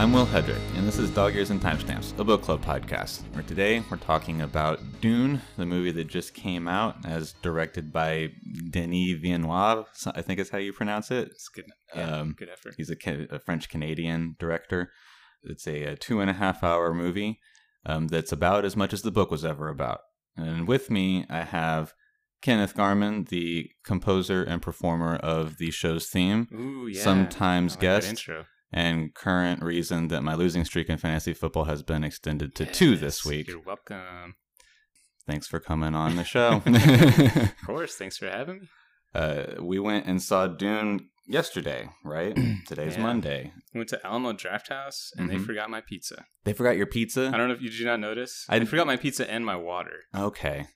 I'm Will Hedrick, and this is Dog Ears and Timestamps, a book club podcast. Where today we're talking about Dune, the movie that just came out, as directed by Denis Villeneuve. I think is how you pronounce it. It's good. Yeah, Um, good effort. He's a, a French Canadian director. It's a, a two and a half hour movie um, that's about as much as the book was ever about. And with me, I have Kenneth Garman, the composer and performer of the show's theme, Ooh, yeah. sometimes like guest. Intro. and current reason that my losing streak in fantasy football has been extended to two this week. You're welcome. Thanks for coming on the show. Of course. Thanks for having me. uh, we went and saw Dune yesterday, right? Today's Yeah. Monday. We went to Alamo Draft House and they Mhm. forgot my pizza. They forgot your pizza? I don't know if you did not notice. I- I forgot my pizza and my water. Okay.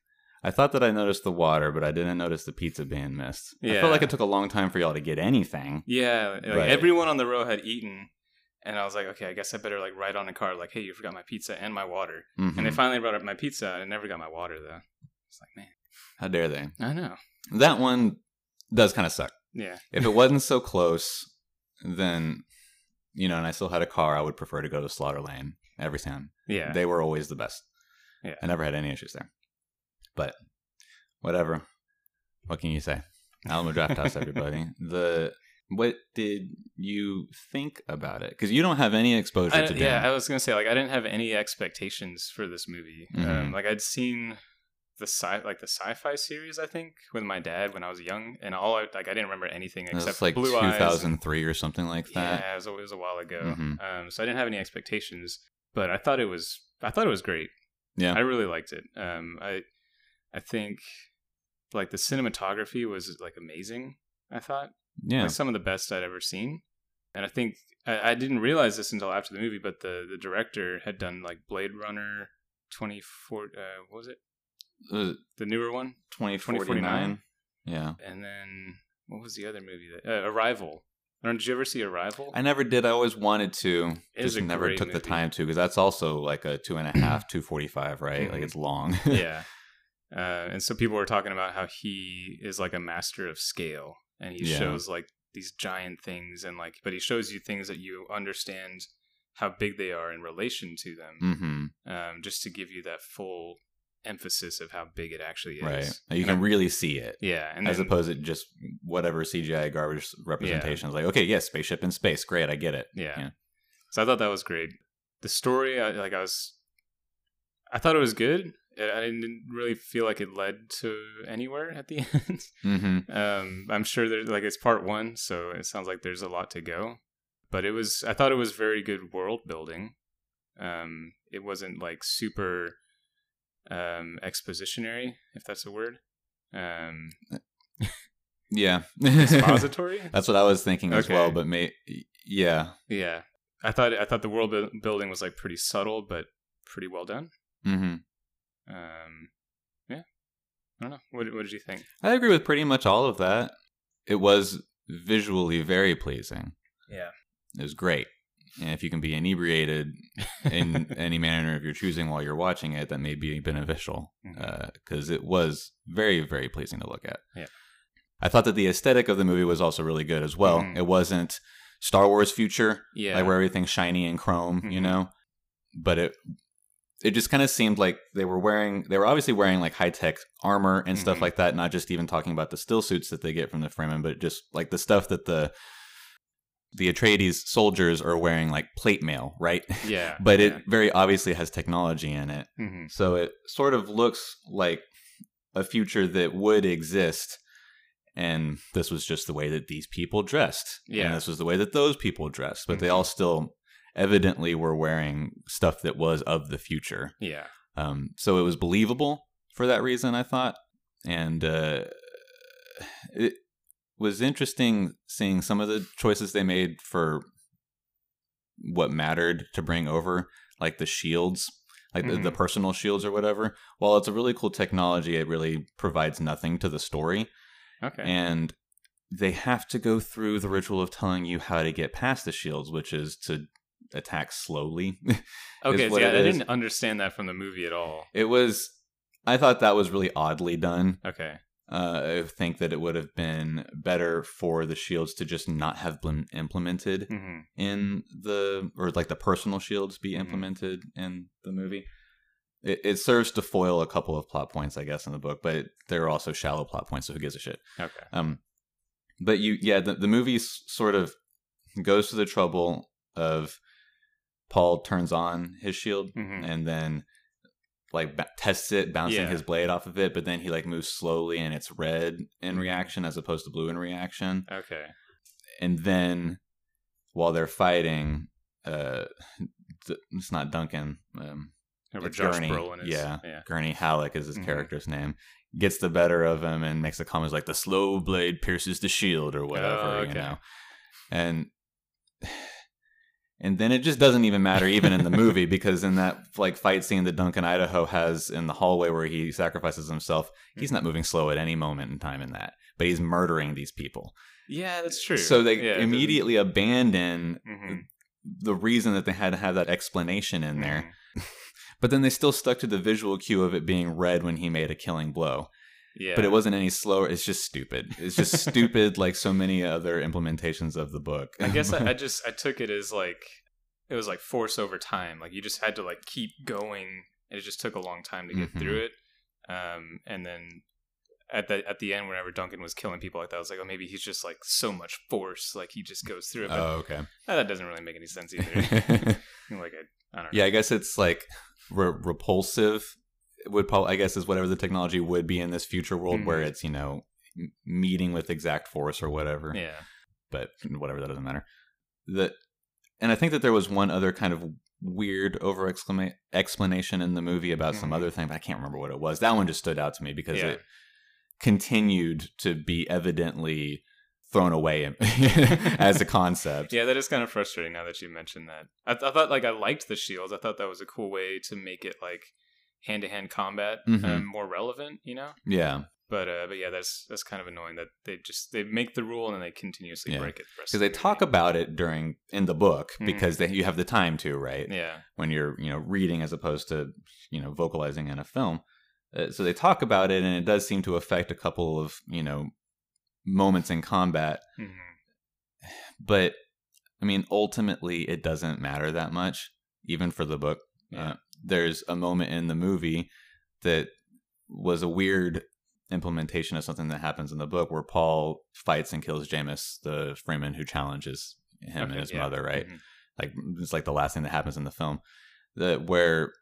I thought that I noticed the water, but I didn't notice the pizza being missed. I Yeah. felt like it took a long time for y'all to get anything. Yeah, like everyone on the row had eaten, and I was like, okay, I guess I better like write on a card like, hey, you forgot my pizza and my water. Mhm. And they finally brought up my pizza. And I never got my water though. It's like, man, How dare they? I know. That one does kind of suck. Yeah, If it wasn't so close, then, you know, and I still had a car, I would prefer to go to Slaughter Lane every time. yeah. They were always the best. Yeah. I never had any issues there. But whatever. What can you say? Alamo Draft House, everybody. the what did you think about it? Because you don't have any exposure I- to yeah, Dune. I was gonna say like I didn't have any expectations for this movie. Mhm. Um, like I'd seen the sci like the sci-fi series I think with my dad when I was young, and all I like I didn't remember anything except like Blue Eyes. and- 2003 or something like that. Yeah, it was, it was a while ago. Mhm. Um, so I didn't have any expectations, but I thought it was I thought it was great. Yeah. I really liked it. Um, I I think like the cinematography was like amazing. I thought Yeah. like some of the best I'd ever seen. And I think I, I didn't realize this until after the movie, but the the director had done like Blade Runner twenty four. Uh, what was it it the newer one? 2049. Yeah. And then what was the other movie that uh, Arrival? I don't, did you ever see Arrival? I never did. I always wanted to. It Just never took the time to because that's also like a two and a half, 245, right? Like Mhm. it's long. yeah. Uh, and so people were talking about how he is like a master of scale, and he Yeah. shows like these giant things, and like, but he shows you things that you understand how big they are in relation to them. hmm um, just to give you that full emphasis of how big it actually is. Right. You And can I- really see it. yeah, and as then, opposed to just whatever CGI garbage representation is like, okay, yes, spaceship in space, great, I get it. yeah. yeah. So I thought that was great. The story, I, like I was, I thought it was good. I I didn't really feel like it led to anywhere at the end. Mm-hmm. um, I'm sure there's like it's part one, so it sounds like there's a lot to go. But it was, I thought it was very good world building. Um, it wasn't like super um, expositionary, if that's a word. Um, Yeah. expository. That's what I was thinking as well. But may, yeah. yeah, I thought I thought the world building was like pretty subtle, but pretty well done. hmm Um, yeah, I don't know. What, what did you think? I agree with pretty much all of that. It was visually very pleasing. Yeah, It was great. And if you can be inebriated in any manner of your choosing while you're watching it, that may be beneficial because it was very, very pleasing to look at. Yeah. I thought that the aesthetic of the movie was also really good as well. Mhm. It wasn't Star Wars future, yeah, like where everything's shiny and chrome, you Mhm. know. But it it just kind of seemed like they were wearing they were obviously wearing like high tech armor and stuff Mhm. like that. Not just even talking about the still suits that they get from the Fremen, but just like the stuff that the the Atreides soldiers are wearing, like plate mail, right? yeah, but it very obviously has technology in it. yeah. Mhm. So it sort of looks like a future that would exist. And this was just the way that these people dressed. Yeah. And this was the way that those people dressed. But they Mhm. all still evidently were wearing stuff that was of the future. yeah, Um, so it was believable for that reason, I thought. And uh, it was interesting seeing some of the choices they made for what mattered to bring over, like the shields, like the, the Mhm. personal shields or whatever. While it's a really cool technology, it really provides nothing to the story. okay, And they have to go through the ritual of telling you how to get past the shields, which is to attack slowly. okay. Yeah, I didn't understand that from the movie at all. It was. I thought that was really oddly done. Okay, uh, I think that it would have been better for the shields to just not have been implemented hmm in the or like the personal shields be Mhm. implemented in the movie. It, it serves to foil a couple of plot points, I guess, in the book, but they're also shallow plot points. So who gives a shit? Okay. Um, but you, yeah, the, the movie sort of goes to the trouble of Paul turns on his shield hmm and then like ba- tests it, bouncing Yeah. his blade off of it, but then he like moves slowly and it's red in Mhm. reaction as opposed to blue in reaction. Okay. And then while they're fighting, uh, th- it's not Duncan. Um, It's Josh Gurney, Brolin is yeah. yeah. Gurney Halleck is his Mhm. character's name. Gets the better of him and makes a comment like the slow blade pierces the shield or whatever, Oh, you know. And and then it just doesn't even matter even in the movie because in that like fight scene that Duncan Idaho has in the hallway where he sacrifices himself, he's Mm-hmm. not moving slow at any moment in time in that. But he's murdering these people. Yeah, that's true. So they yeah, immediately abandon Mhm. the reason that they had to have that explanation in there. Mhm. But then they still stuck to the visual cue of it being red when he made a killing blow. Yeah. But it wasn't any slower. It's just stupid. It's just stupid, like so many other implementations of the book. I guess I, I just I took it as like it was like force over time. Like you just had to like keep going, and it just took a long time to get Mhm. through it. Um, and then at the at the end, whenever Duncan was killing people like that, I was like, oh, maybe he's just like so much force, like he just goes through it. But oh, okay. that doesn't really make any sense either. like I, I don't know. yeah, I guess it's like re- repulsive. Would probably, I guess, is whatever the technology would be in this future world where Mhm. it's you know meeting with exact force or whatever. Yeah. but whatever that doesn't matter that and i think that there was one other kind of weird over explanation in the movie about some Mhm. other thing but i can't remember what it was that one just stood out to me because Yeah. it continued to be evidently thrown away as a concept Yeah, that is kind of frustrating now that you mentioned that. I, th- I thought like I liked the shields. I thought that was a cool way to make it like hand to hand combat Mhm. um, more relevant, you know. yeah But uh, but yeah, that's that's kind of annoying that they just they make the rule and then they continuously Yeah. break it. because of they talk movie. about it during in the book Mhm. because they, you have the time to right yeah when you're you know reading as opposed to you know vocalizing in a film uh, so they talk about it and it does seem to affect a couple of you know moments in combat Mhm. but i mean ultimately it doesn't matter that much even for the book Yeah. uh, there's a moment in the movie that was a weird implementation of something that happens in the book where paul fights and kills jamis the fremen who challenges him Okay, and his yeah. mother right Mhm. like it's like the last thing that happens in the film that where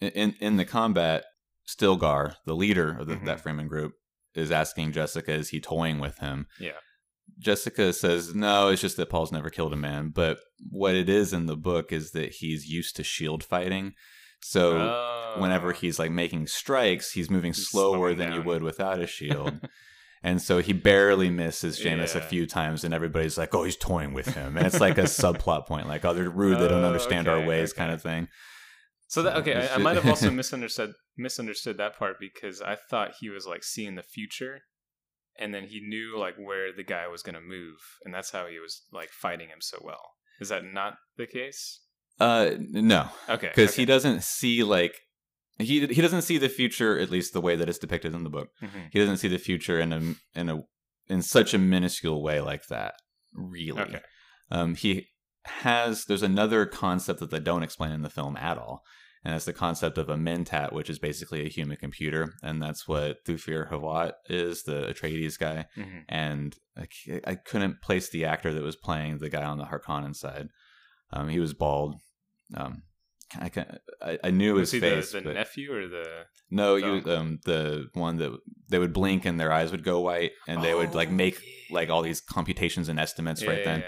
in in the combat stilgar the leader of the, Mhm. that fremen group is asking jessica is he toying with him Yeah. jessica says no it's just that paul's never killed a man but what it is in the book is that he's used to shield fighting so Oh. whenever he's like making strikes he's moving He's slower than you would without a shield and so he barely misses Jamis a few times, and everybody's like, "Oh, he's toying with him," and it's like a subplot point, like, "Oh, they're rude, they don't Oh, understand our ways," okay. kind of thing. So that okay, I, I might have also misunderstood misunderstood that part because I thought he was like seeing the future, and then he knew like where the guy was gonna move, and that's how he was like fighting him so well. Is that not the case? Uh, no, Okay, because okay. he doesn't see like he he doesn't see the future, at least the way that it's depicted in the book. Mhm. He doesn't see the future in a in a in such a minuscule way like that. Really, Okay. um, he has. There's another concept that they don't explain in the film at all, and that's the concept of a mentat, which is basically a human computer, and that's what Thufir Hawat is, the Atreides guy. Mhm. And I couldn't place the actor that was playing the guy on the Harkonnen side. Um, he was bald. Um, I, ca- I, I knew Was his face, the, the nephew or the? no, Oh. you um the one that they would blink and their eyes would go white, and they would like Oh, make yeah. like all these computations and estimates Yeah, right yeah, then.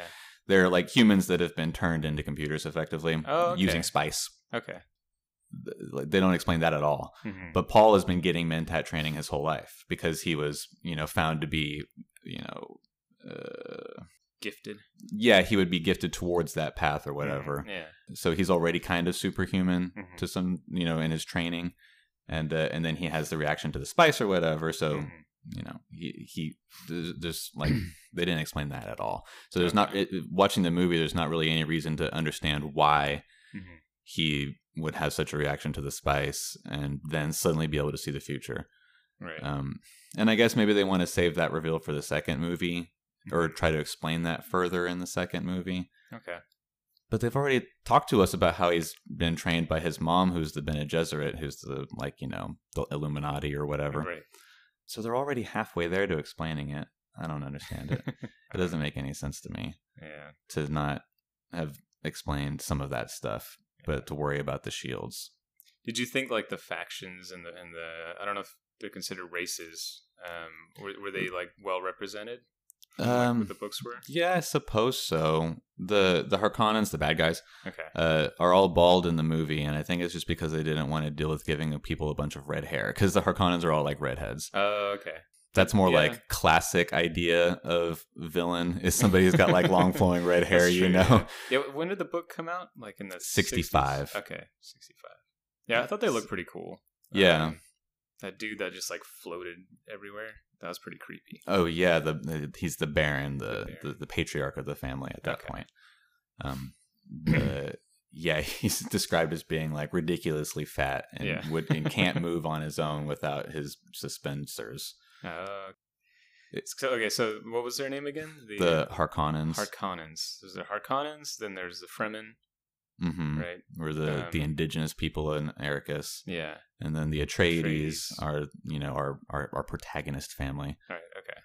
They're like humans that have been turned into computers effectively Oh, okay. using spice. Okay. They don't explain that at all. Mhm. But Paul has been getting mentat training his whole life because he was, you know, found to be, you know, uh, Gifted. yeah, he would be gifted towards that path or whatever. Mhm. Yeah. So he's already kind of superhuman Mhm. to some, you know, in his training, and uh, and then he has the reaction to the spice or whatever. So Mhm. you know, he he there's, there's like they didn't explain that at all. So there's not it, watching the movie. There's not really any reason to understand why Mhm. he would have such a reaction to the spice and then suddenly be able to see the future. Right. Um, and I guess maybe they want to save that reveal for the second movie or Mm-hmm. try to explain that further in the second movie. okay. But they've already talked to us about how he's been trained by his mom, who's the Bene Gesserit, who's the like you know the Illuminati or whatever. Right. So they're already halfway there to explaining it. I don't understand it. it doesn't make any sense to me yeah. to not have explained some of that stuff, but to worry about the shields. Did you think like the factions and the and the I don't know if they're considered races um were, were they like well represented? Um, what the books were. Yeah, I suppose so. The the Harkonnens, the bad guys, Okay. uh, are all bald in the movie, and I think it's just because they didn't want to deal with giving people a bunch of red hair because the Harkonnens are all like redheads. Oh, okay. That's more Yeah. like classic idea of villain is somebody who's got like long flowing red hair, you know. Yeah. Yeah, When did the book come out? Like in the 65. Okay, sixty-five. Yeah, I thought they looked pretty cool. Yeah. Um, that dude that just like floated everywhere. That was pretty creepy. Oh yeah, the, the he's the Baron, the, The the, Baron. the patriarch of the family at that Okay. point. Um, the, yeah, he's described as being like ridiculously fat and Yeah. would and can't move on his own without his suspensors. Uh, It's so okay, so what was their name again? the Harkonnens, Harkonnens. There's the Harkonnens. Then there's the Fremen, hmm right? or the Um, the indigenous people in Arrakis, Yeah. and then the Atreides, Atreides. are you know our, our our protagonist family, All right. Okay.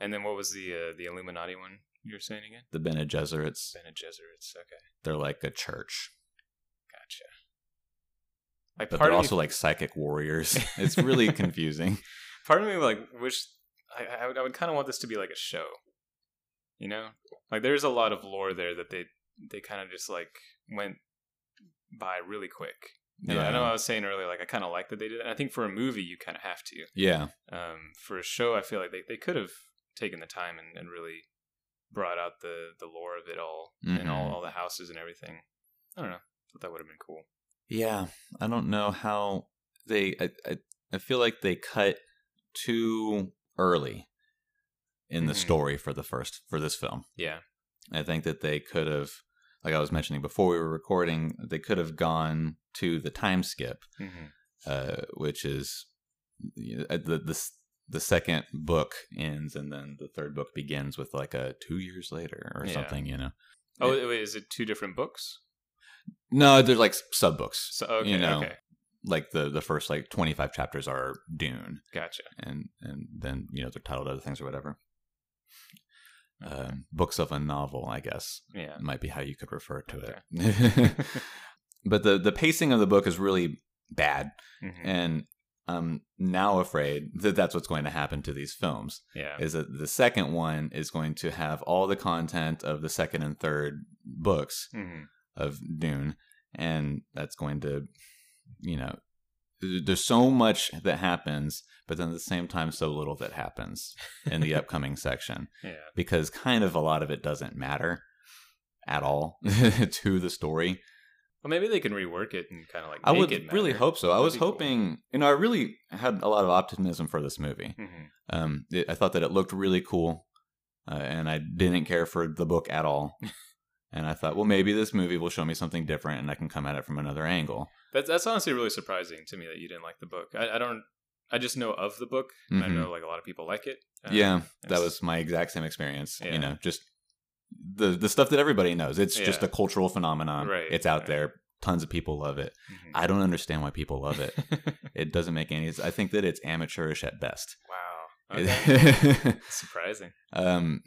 And then what was the uh, the Illuminati one you were saying again? the Bene Gesserits. Bene Gesserits. Okay. They're like a church, Gotcha. Like but they're also me, like psychic warriors. It's really confusing. part of me like wish I, I would, I would kind of want this to be like a show. You know, like there's a lot of lore there that they they kind of just like went by really quick. And I know I was saying earlier, like I kind of like that they did. That. I think for a movie, you kind of have to. Yeah. Um, for a show, I feel like they, they could have taken the time and, and really brought out the the lore of it all and all, Mhm. all the houses and everything. I don't know. Thought that would have been cool. Yeah, I don't know how they. I, I, I feel like they cut too early in the Mhm. story for the first for this film. Yeah. I think that they could have, like I was mentioning before we were recording, they could have gone to the time skip, hmm uh, which is uh, the the the second book ends and then the third book begins with like a two years later or Yeah. something. You know. Oh, wait, is it two different books? No, they're like sub books. So okay, you know, okay, like the the first like 25 chapters are Dune gotcha. and and then you know they're titled other things or whatever. Um, books of a novel, I guess, Yeah. might be how you could refer to it. but the the pacing of the book is really bad, Mhm. and I'm now afraid that that's what's going to happen to these films. Yeah. Is that the second one is going to have all the content of the second and third books, hmm of Dune, and that's going to, you know, there's so much that happens, but then at the same time, so little that happens in the upcoming section Yeah. because kind of a lot of it doesn't matter at all to the story. Well, maybe they can rework it and kind of like. I would really hope so. I That'd was be cool. hoping, you know, I really had a lot of optimism for this movie. Mhm. Um, it, I thought that it looked really cool, uh, and I didn't care for the book at all. and I thought, well, maybe this movie will show me something different, and I can come at it from another angle. That's that's honestly really surprising to me that you didn't like the book. I, I don't. I just know of the book. and I know like a lot of people like it. Um, yeah, that was my exact same experience. Yeah. You know, just the the stuff that everybody knows. It's just a cultural phenomenon. Right, It's out right. there. Tons of people love it. Mhm. I don't understand why people love it. it doesn't make any. I think that it's amateurish at best. wow. Okay. Surprising. um,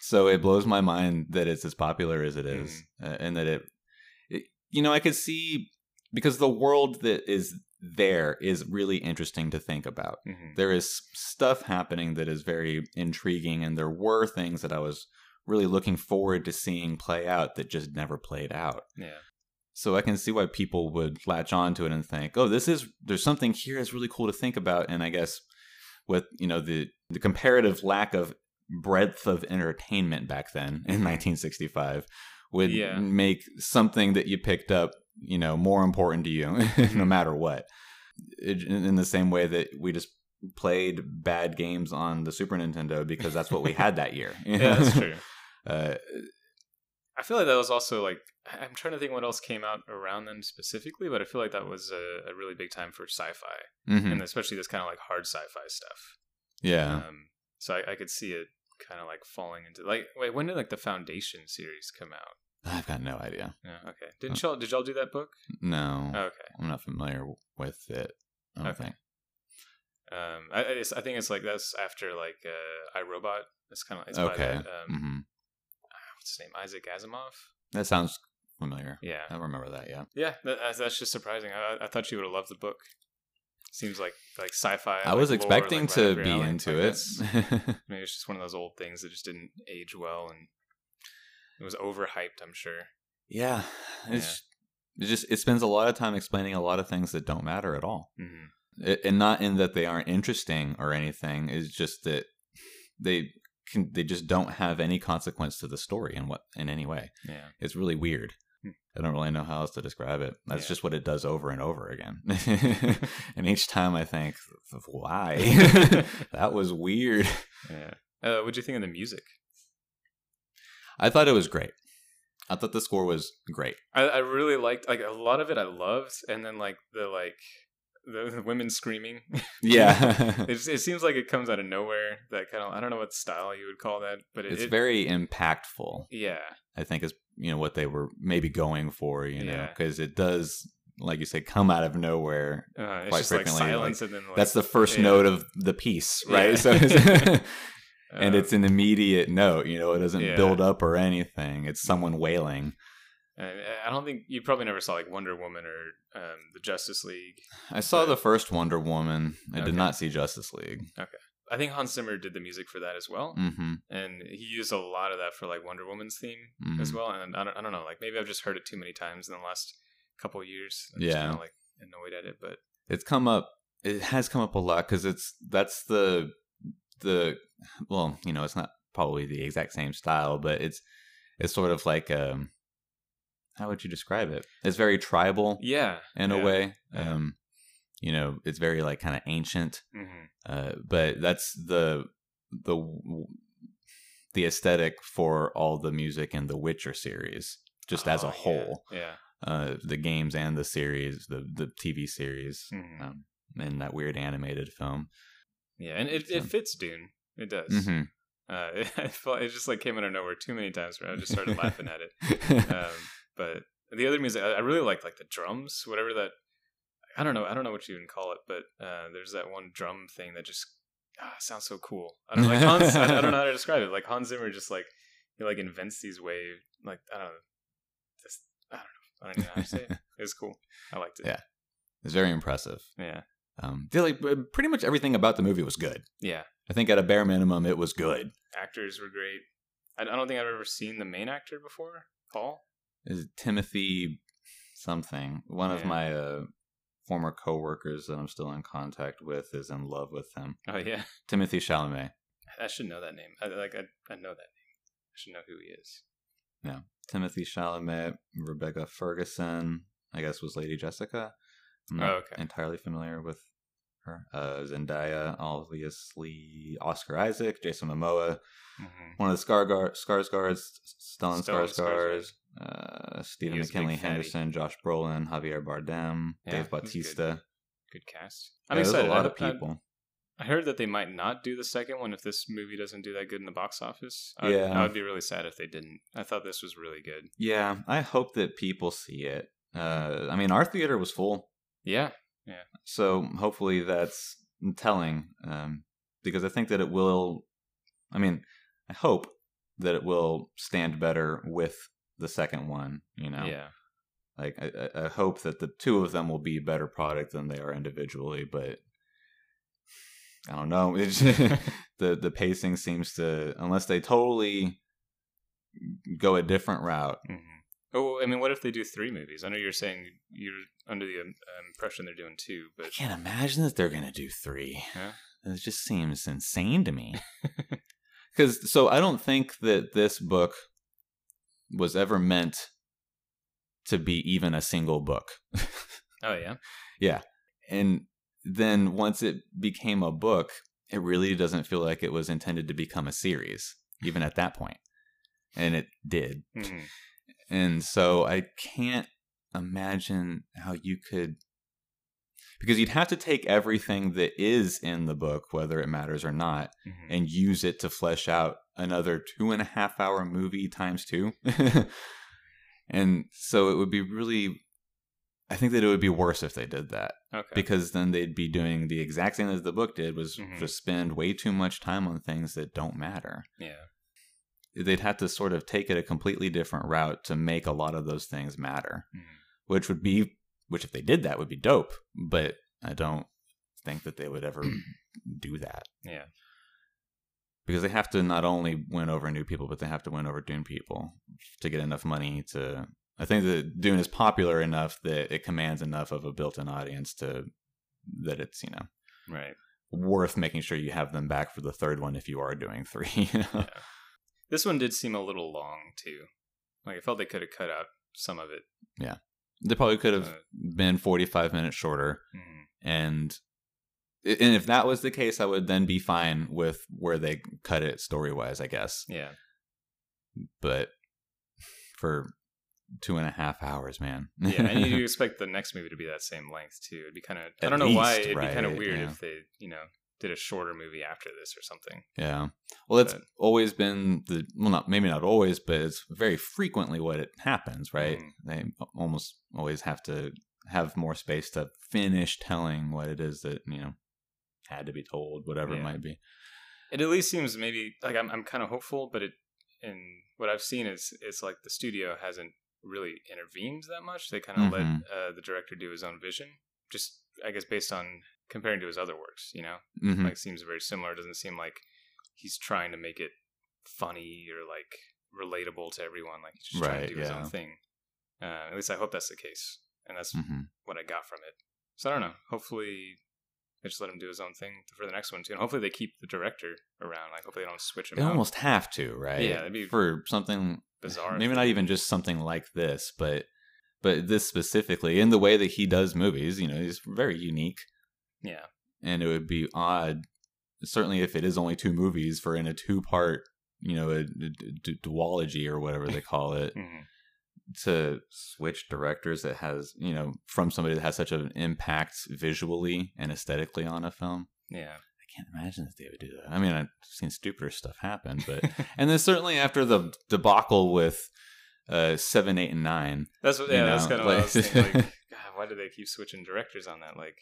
so it blows my mind that it's as popular as it is, Mm-hmm. uh, and that it, it, you know, I could see because the world that is there is really interesting to think about. Mhm. There is stuff happening that is very intriguing, and there were things that I was really looking forward to seeing play out that just never played out. Yeah. So I can see why people would latch onto it and think, "Oh, this is there's something here that's really cool to think about." And I guess with you know the the comparative lack of breadth of entertainment back then in 1965 would Yeah. make something that you picked up, you know, more important to you no matter what. It- in the same way that we just played bad games on the Super Nintendo because that's what we had that year. Yeah, that's true. Uh, I feel like that was also like I'm trying to think what else came out around then specifically, but I feel like that was a, a really big time for sci-fi Mhm. and especially this kind of like hard sci-fi stuff. Yeah. Um, so I, I could see it kind of like falling into like wait when did like the Foundation series come out? I've got no idea. Yeah, okay. Didn't y'all did y'all do that book? No, Oh, okay. I'm not familiar with it. I don't Okay. think. Um, I, I, think it's like that's after like uh, iRobot. It's kind of it's by Okay. that, um, hmm what's his name? Isaac Asimov. That sounds familiar. Yeah, I remember that. Yeah. yeah. That, that's- just surprising. I, I thought you would have loved the book. Seems like like sci-fi. I was like, lore, expecting like, to be into Like, it. Maybe it's just one of those old things that just didn't age well, and it was overhyped. I'm sure. yeah. It's it just it spends a lot of time explaining a lot of things that don't matter at all. hmm it, and not in that they aren't interesting or anything it's just that they can they just don't have any consequence to the story in what in any way Yeah. it's really weird Hmm. i don't really know how else to describe it that's Yeah. just what it does over and over again and each time i think why that was weird Yeah. Uh, what'd you think of the music? I thought it was great i thought the score was great I, I really liked like a lot of it. I loved, and then like the like the, the women screaming. yeah it, it seems like it comes out of nowhere. That kind of I don't know what style you would call that, but it, it's it- very impactful yeah I think is you know what they were maybe going for, you know, Yeah. because it does, like you say, come out of nowhere. uh, Quite just like frequently, silence and then like, That's the first yeah. note of the piece, right? Yeah. So, and um, it's an immediate note. You know, it doesn't Yeah. build up or anything. It's someone wailing. I don't think you probably never saw like Wonder Woman or um, the Justice League. I saw But- the first Wonder Woman. I Okay. did not see Justice League. Okay. I think Hans Zimmer did the music for that as well, Mm-hmm. and he used a lot of that for like Wonder Woman's theme Mhm. as well. And I don't, I don't know, like maybe I've just heard it too many times in the last couple of years. I'm Yeah. kinda, like annoyed at it, but It's come up. It has come up a lot because it's that's the the well, you know, it's not probably the exact same style, but it's it's sort of like um, how would you describe it? It's very tribal yeah, in yeah. a way. yeah. Um, you know, it's very like kind of ancient, hmm uh, but that's the the the aesthetic for all the music in the Witcher series, just as Oh, a whole. Yeah. Uh, the games and the series, the the TV series, Mhm. um, and that weird animated film. Yeah, and it, it fits Dune. It does. hmm Uh, it, it just like came out of nowhere too many times where I just started laughing at it. Um, but the other music, I, I really like like the drums, whatever that. I don't know. I don't know what you even call it, but uh, there's that one drum thing that just ah, sounds so cool. I don't know, like Hans. I, I don't know how to describe it. Like Hans Zimmer just like he like invents these wave like I don't know. Just, I don't know. I don't even know how to say it. It's cool. I liked it. Yeah. it's very impressive. Yeah. Um, feel like uh, pretty much everything about the movie was good. Yeah. I think at a bare minimum, it was good. Actors were great. I, I don't think I've ever seen the main actor before. Paul. Is it Timothy something? One of my uh, former coworkers that I'm still in contact with is in love with him. Oh yeah. Timothy Chalamet. I should know that name. I, like I, I know that name. I should know who he is. Yeah, Timothy Chalamet, Rebecca Ferguson, I guess was Lady Jessica. I'm not Oh, okay. entirely familiar with her. Uh, Zendaya, obviously Oscar Isaac, Jason Momoa, Mm-hmm. one of the Scargar- Skarsgårds, Stellan Stellan Skarsgård, uh, Stephen He was a big McKinley. Henderson, Josh Brolin, Javier Bardem, Yeah, Dave Bautista. Good cast. I'm there's excited. a lot I- of people. I, I heard that they might not do the second one if this movie doesn't do that good in the box office. I, Yeah. I would be really sad if they didn't. I thought this was really good. Yeah, I hope that people see it. Uh, I mean, our theater was full, Yeah. So hopefully that's telling. Um, because I think that it will. I mean, I hope that it will stand better with the second one. You know, Yeah. like I, I- hope that the two of them will be better product than they are individually. But I don't know. It's the the pacing seems to unless they totally go a different route. hmm Oh, I mean, what if they do three movies? I know you're saying you're under the um, impression they're doing two, but I can't imagine that they're gonna do three. Yeah. It just seems insane to me. Because so I don't think that this book was ever meant to be even a single book. oh yeah, yeah, and then once it became a book, it really doesn't feel like it was intended to become a series, even at that point. and it did. Mhm. And so I can't imagine how you could because you'd have to take everything that is in the book, whether it matters or not, Mhm. and use it to flesh out another two and a half hour movie times two. and so it would be really I think that it would be worse if they did that Okay. because then they'd be doing the exact same as the book did was Mhm. just spend way too much time on things that don't matter yeah. They'd have to sort of take it a completely different route to make a lot of those things matter, Mhm. which would be, which if they did that would be dope. But I don't think that they would ever do that Yeah. because they have to not only win over new people, but they have to win over Dune people to get enough money to. I think that Dune is popular enough that it commands enough of a built-in audience to that it's you know Right. worth making sure you have them back for the third one if you are doing three. You know? Yeah. This one did seem a little long too. Like I felt they could have cut out some of it. Yeah, they probably could have Uh, been 45 minutes shorter. Mhm. And and if that was the case, I would then be fine with where they cut it story wise, I guess. Yeah. But for two and a half hours, man. Yeah, and you expect the next movie to be that same length too. It'd be kind of I don't know why it'd be kind of weird yeah. if they, you know, did a shorter movie after this or something. yeah. Well, that's But- always been the well, not maybe not always, but it's very frequently what it happens, right? Mhm. They almost always have to have more space to finish telling what it is that you know had to be told, whatever it might be. It at least seems maybe like I'm I'm kind of hopeful, but it in what I've seen is it's like the studio hasn't really intervened that much. They kind of Mhm. let uh, the director do his own vision, just I guess based on comparing to his other works. You know, Mhm. like seems very similar. It doesn't seem like he's trying to make it funny or like relatable to everyone. Like he's just trying to do his own thing. Uh, at least I hope that's the case, and that's Mhm. what I got from it. So I don't know. Hopefully, they just let him do his own thing for the next one too, and hopefully they keep the director around. Like hopefully they don't switch him. They out. almost have to, right? Yeah, that'd be for something bizarre. Maybe not even just something like this, but but this specifically in the way that he does movies. You know, he's very unique, Yeah, and it would be odd, certainly if it is only two movies for in a two part, you know, a, a- a duology or whatever they call it, Mhm. to switch directors that has you know from somebody that has such an impact visually and aesthetically on a film. yeah. I can't imagine that they would do that. I mean, I've seen stupider stuff happen, but and then certainly after the debacle with uh seven, eight, and nine, that's what. you Yeah, that's kind of what I was like- thinking. Like, God, why do they keep switching directors on that? Like,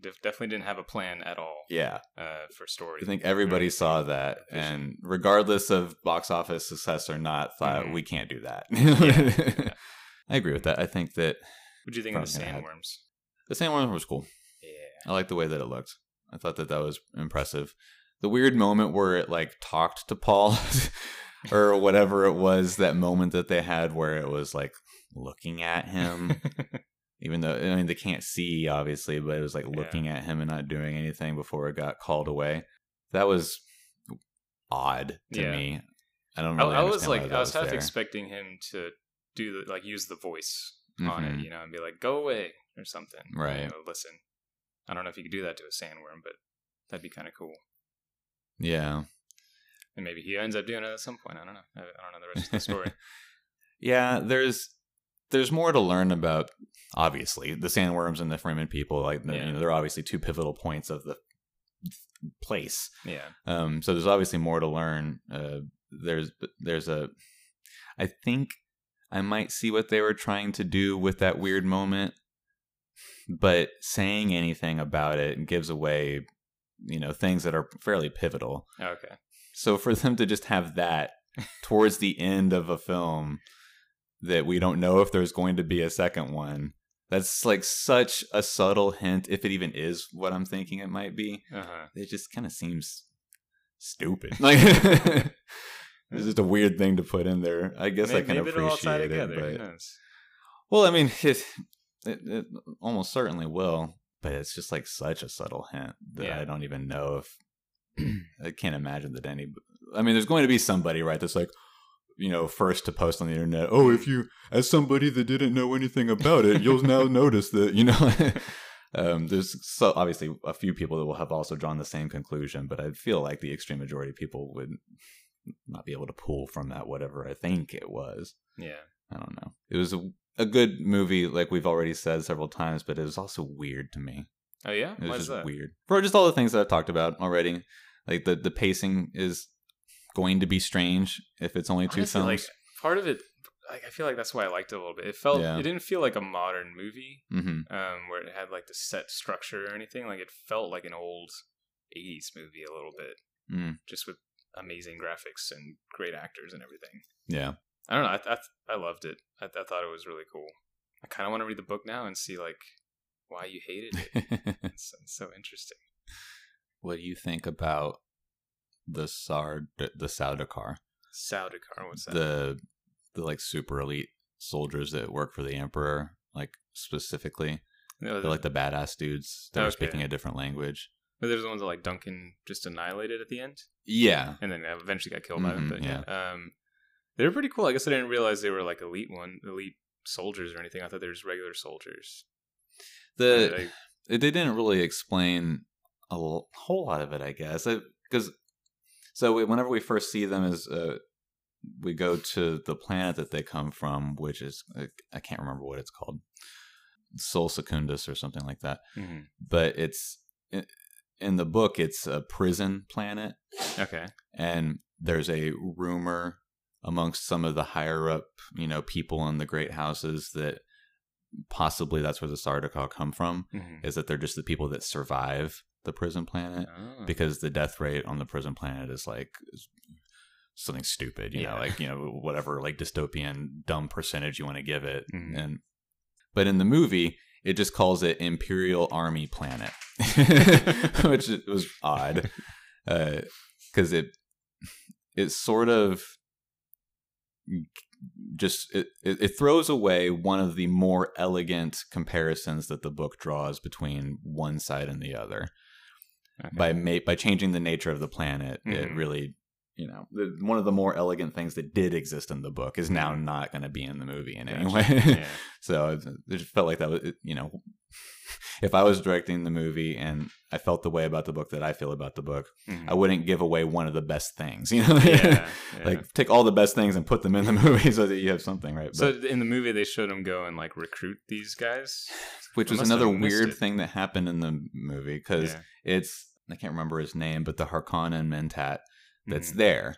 definitely didn't have a plan at all yeah, uh, for story. I think everybody saw that, and regardless of box office success or not, thought Mhm. we can't do that. Yeah. I agree with that. I think that What do you think of the sandworms? the sandworm was cool. Yeah. I like the way that it looked. I thought that that was impressive. The weird moment where it like talked to Paul or whatever it was, that moment that they had where it was like looking at him, even though I mean they can't see obviously, but it was like Yeah. looking at him and not doing anything before it got called away. That was odd to Yeah. me. I don't I, really. I was like, I was half there. expecting him to do the, like use the voice on Mhm. it, you know, and be like, "Go away" or something. you Right. know, listen. I don't know if you could do that to a sandworm, but that'd be kind of cool. Yeah. And maybe he ends up doing it at some point. I don't know. I, I don't know the rest of the story. Yeah, there's there's more to learn about obviously the sandworms and the Fremen people. Like Yeah. you know, they're obviously two pivotal points of the place. yeah. Um, so there's obviously more to learn. Uh, there's there's a I think I might see what they were trying to do with that weird moment, but saying anything about it gives away you know things that are fairly pivotal. Okay. So for them to just have that towards the end of a film that we don't know if there's going to be a second one, that's like such a subtle hint, if it even is what I'm thinking it might be. Uh huh. It just kind of seems stupid. Like it's just a weird thing to put in there. I guess I maybe, can all tie appreciate it, but knows? well, I mean, it, it, it almost certainly will, but it's just like such a subtle hint that Yeah. I don't even know if I can't imagine that any. I mean, there's going to be somebody, right? That's like, you know, first to post on the internet. Oh, if you, as somebody that didn't know anything about it, you'll now notice that, you know. Um, there's so obviously a few people that will have also drawn the same conclusion, but I feel like the extreme majority of people would not be able to pull from that whatever I think it was. Yeah. I don't know. It was a, a good movie, like we've already said several times, but it was also weird to me. Oh yeah. It was Why is just that? weird for just all the things that I've talked about already. Like the the pacing is going to be strange if it's only two Honestly, films. like part of it, like I feel like that's why I liked it a little bit. It felt Yeah. it didn't feel like a modern movie, hmm um, where it had like the set structure or anything. Like it felt like an old '80s movie a little bit, Mm. just with amazing graphics and great actors and everything. Yeah. I don't know. I I, I loved it. I, I thought it was really cool. I kind of want to read the book now and see like why you hated it. it's, it's so interesting. what do you think about the Sard the Sardaukar? Sardaukar, what's that? The the like super elite soldiers that work for the emperor, like specifically. No, They're like the badass dudes that are speaking a different language. but there's the ones that like Duncan just annihilated at the end. Yeah. and then eventually got killed by them. Mhm, But yeah, um, they were pretty cool. I guess I didn't realize they were like elite one, elite soldiers or anything. I thought they were just regular soldiers. The they didn't really explain a whole lot of it, I guess, because so we- whenever we first see them is uh, we go to the planet that they come from, which is I can't remember what it's called, Sol Secundus or something like that. mhm. But it's in- in the book, it's a prison planet, okay, and there's a rumor amongst some of the higher up, you know, people in the great houses that possibly that's where the Sardaukar come from Mhm. is that they're just the people that survive the prison planet Oh. because the death rate on the prison planet is like something stupid, you know, like you know whatever like dystopian dumb percentage you want to give it, Mhm. and but in the movie it just calls it Imperial Army Planet, which was odd because it it sort of just it, it throws away one of the more elegant comparisons that the book draws between one side and the other Okay. by ma- by changing the nature of the planet it Mhm. really you know one of the more elegant things that did exist in the book is now Mhm. not going to be in the movie in any way yeah. so it, it just felt like that was it- you know if i was directing the movie and i felt the way about the book that i feel about the book Mhm. i wouldn't give away one of the best things you know yeah, yeah. like take all the best things and put them in the movie so that you have something right so But- in the movie they showed him go and like recruit these guys. which was another weird it. thing that happened in the movie because Yeah. it's I can't remember his name, but the Harkonnen Mentat that's Mhm. there.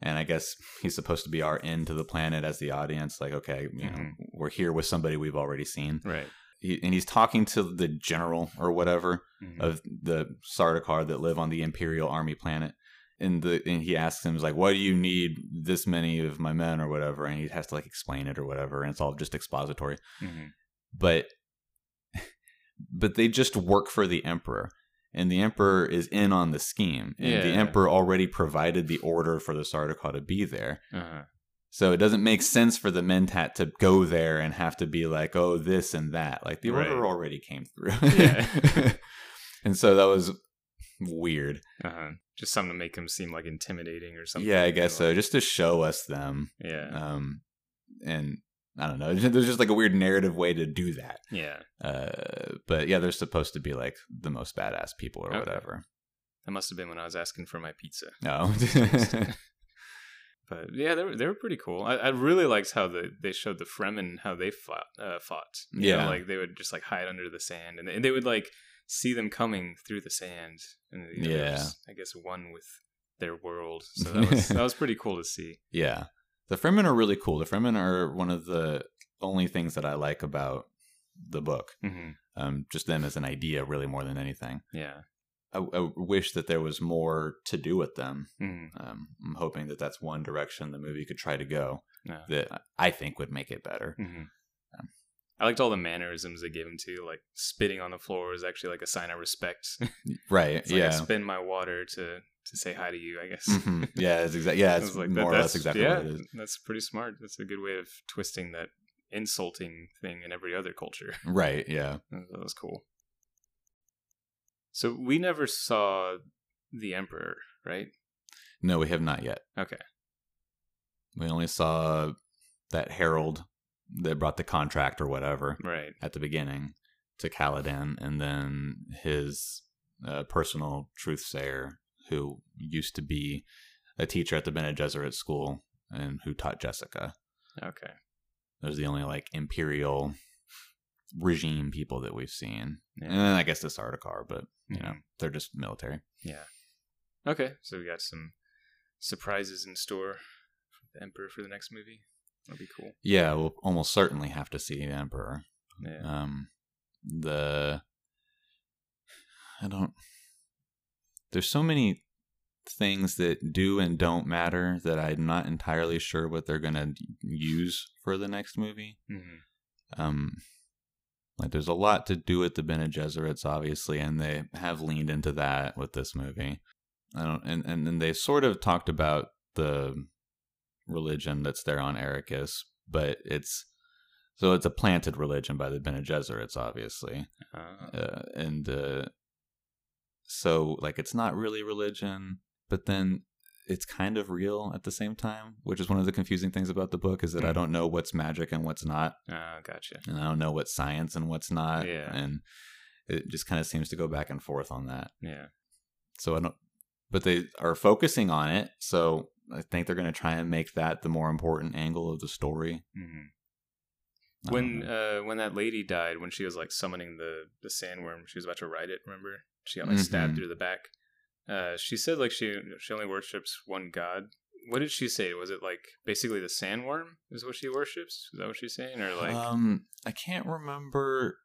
And I guess he's supposed to be our end to the planet as the audience. Like, okay, you know, Mhm. we're here with somebody we've already seen. right. He, and he's talking to the general or whatever Mhm. of the Sardaukar that live on the Imperial Army planet. And the and he asks him, like, why do you need this many of my men or whatever? And he has to like explain it or whatever. And it's all just expository Mhm. but but they just work for the emperor and the emperor is in on the scheme and the Yeah. emperor already provided the order for the Sardaukar to be there Uh-huh. So it doesn't make sense for the mentat to go there and have to be like oh this and that like the order Right. already came through Yeah. and so that was weird Uh-huh. Just something to make him seem like intimidating or something. yeah i guess so like- just to show us them Yeah. um and i don't know there's just like a weird narrative way to do that yeah. Uh, but yeah, they're supposed to be like the most badass people or Okay. whatever. That must have been when I was asking for my pizza. No. But yeah, they were they were pretty cool. I, I really liked how the they showed the Fremen how they fought. Uh, fought. You know, Yeah. like they would just like hide under the sand, and they, and they would like see them coming through the sand, and you know, Yeah. just, I guess one with their world. So that was that was pretty cool to see. yeah, the Fremen are really cool. The Fremen are one of the only things that I like about the book. hmm Um, just them as an idea, really more than anything. Yeah. I, I wish that there was more to do with them. hmm Um, I'm hoping that that's one direction the movie could try to go Yeah. that I think would make it better. hmm I liked all the mannerisms they gave him too. Like spitting on the floor is actually like a sign of respect. Right? Like I yeah. spin my water to to say hi to you. I guess. Mhm. Yeah, it's exactly. Yeah, it's like, more that- or less that's- exactly yeah, what it is. That's pretty smart. That's a good way of twisting that insulting thing in every other culture. Right? Yeah. that was cool. So we never saw the emperor, right? No, we have not yet. Okay. We only saw that herald that brought the contract or whatever Right. at the beginning to Caladan, and then his uh, personal truth sayer, who used to be a teacher at the Bene Gesserit school and who taught Jessica. Okay. Those are the only like imperial regime people that we've seen. Yeah. And then I guess the Sardaukar, but you know, Mhm. they're just military. Yeah. Okay, so we got some surprises in store for the Emperor for the next movie. That'll be cool. Yeah, we'll almost certainly have to see the Emperor. Yeah. Um, the I don't. There's so many things that do and don't matter that I'm not entirely sure what they're gonna use for the next movie. hmm Um, like there's a lot to do with the Bene Gesserits, obviously, and they have leaned into that with this movie. I don't, and and then they sort of talked about the religion that's there on Arrakis, but it's so it's a planted religion by the Bene Gesserits, obviously, Uh, uh, and uh, so like it's not really religion, but then it's kind of real at the same time, which is one of the confusing things about the book is that I Mhm. don't know what's magic and what's not uh, gotcha. and I don't know what's science and what's not. Yeah. And it just kind of seems to go back and forth on that. Yeah. So I don't, but they are focusing on it. So I think they're going to try and make that the more important angle of the story. hmm When uh, when that lady died, when she was like summoning the the sandworm, she was about to ride it. Remember, she got like stabbed Mhm. through the back. Uh, she said like she she only worships one god. What did she say? Was it like basically the sandworm is what she worships? Is that what she's saying, or like um, I can't remember.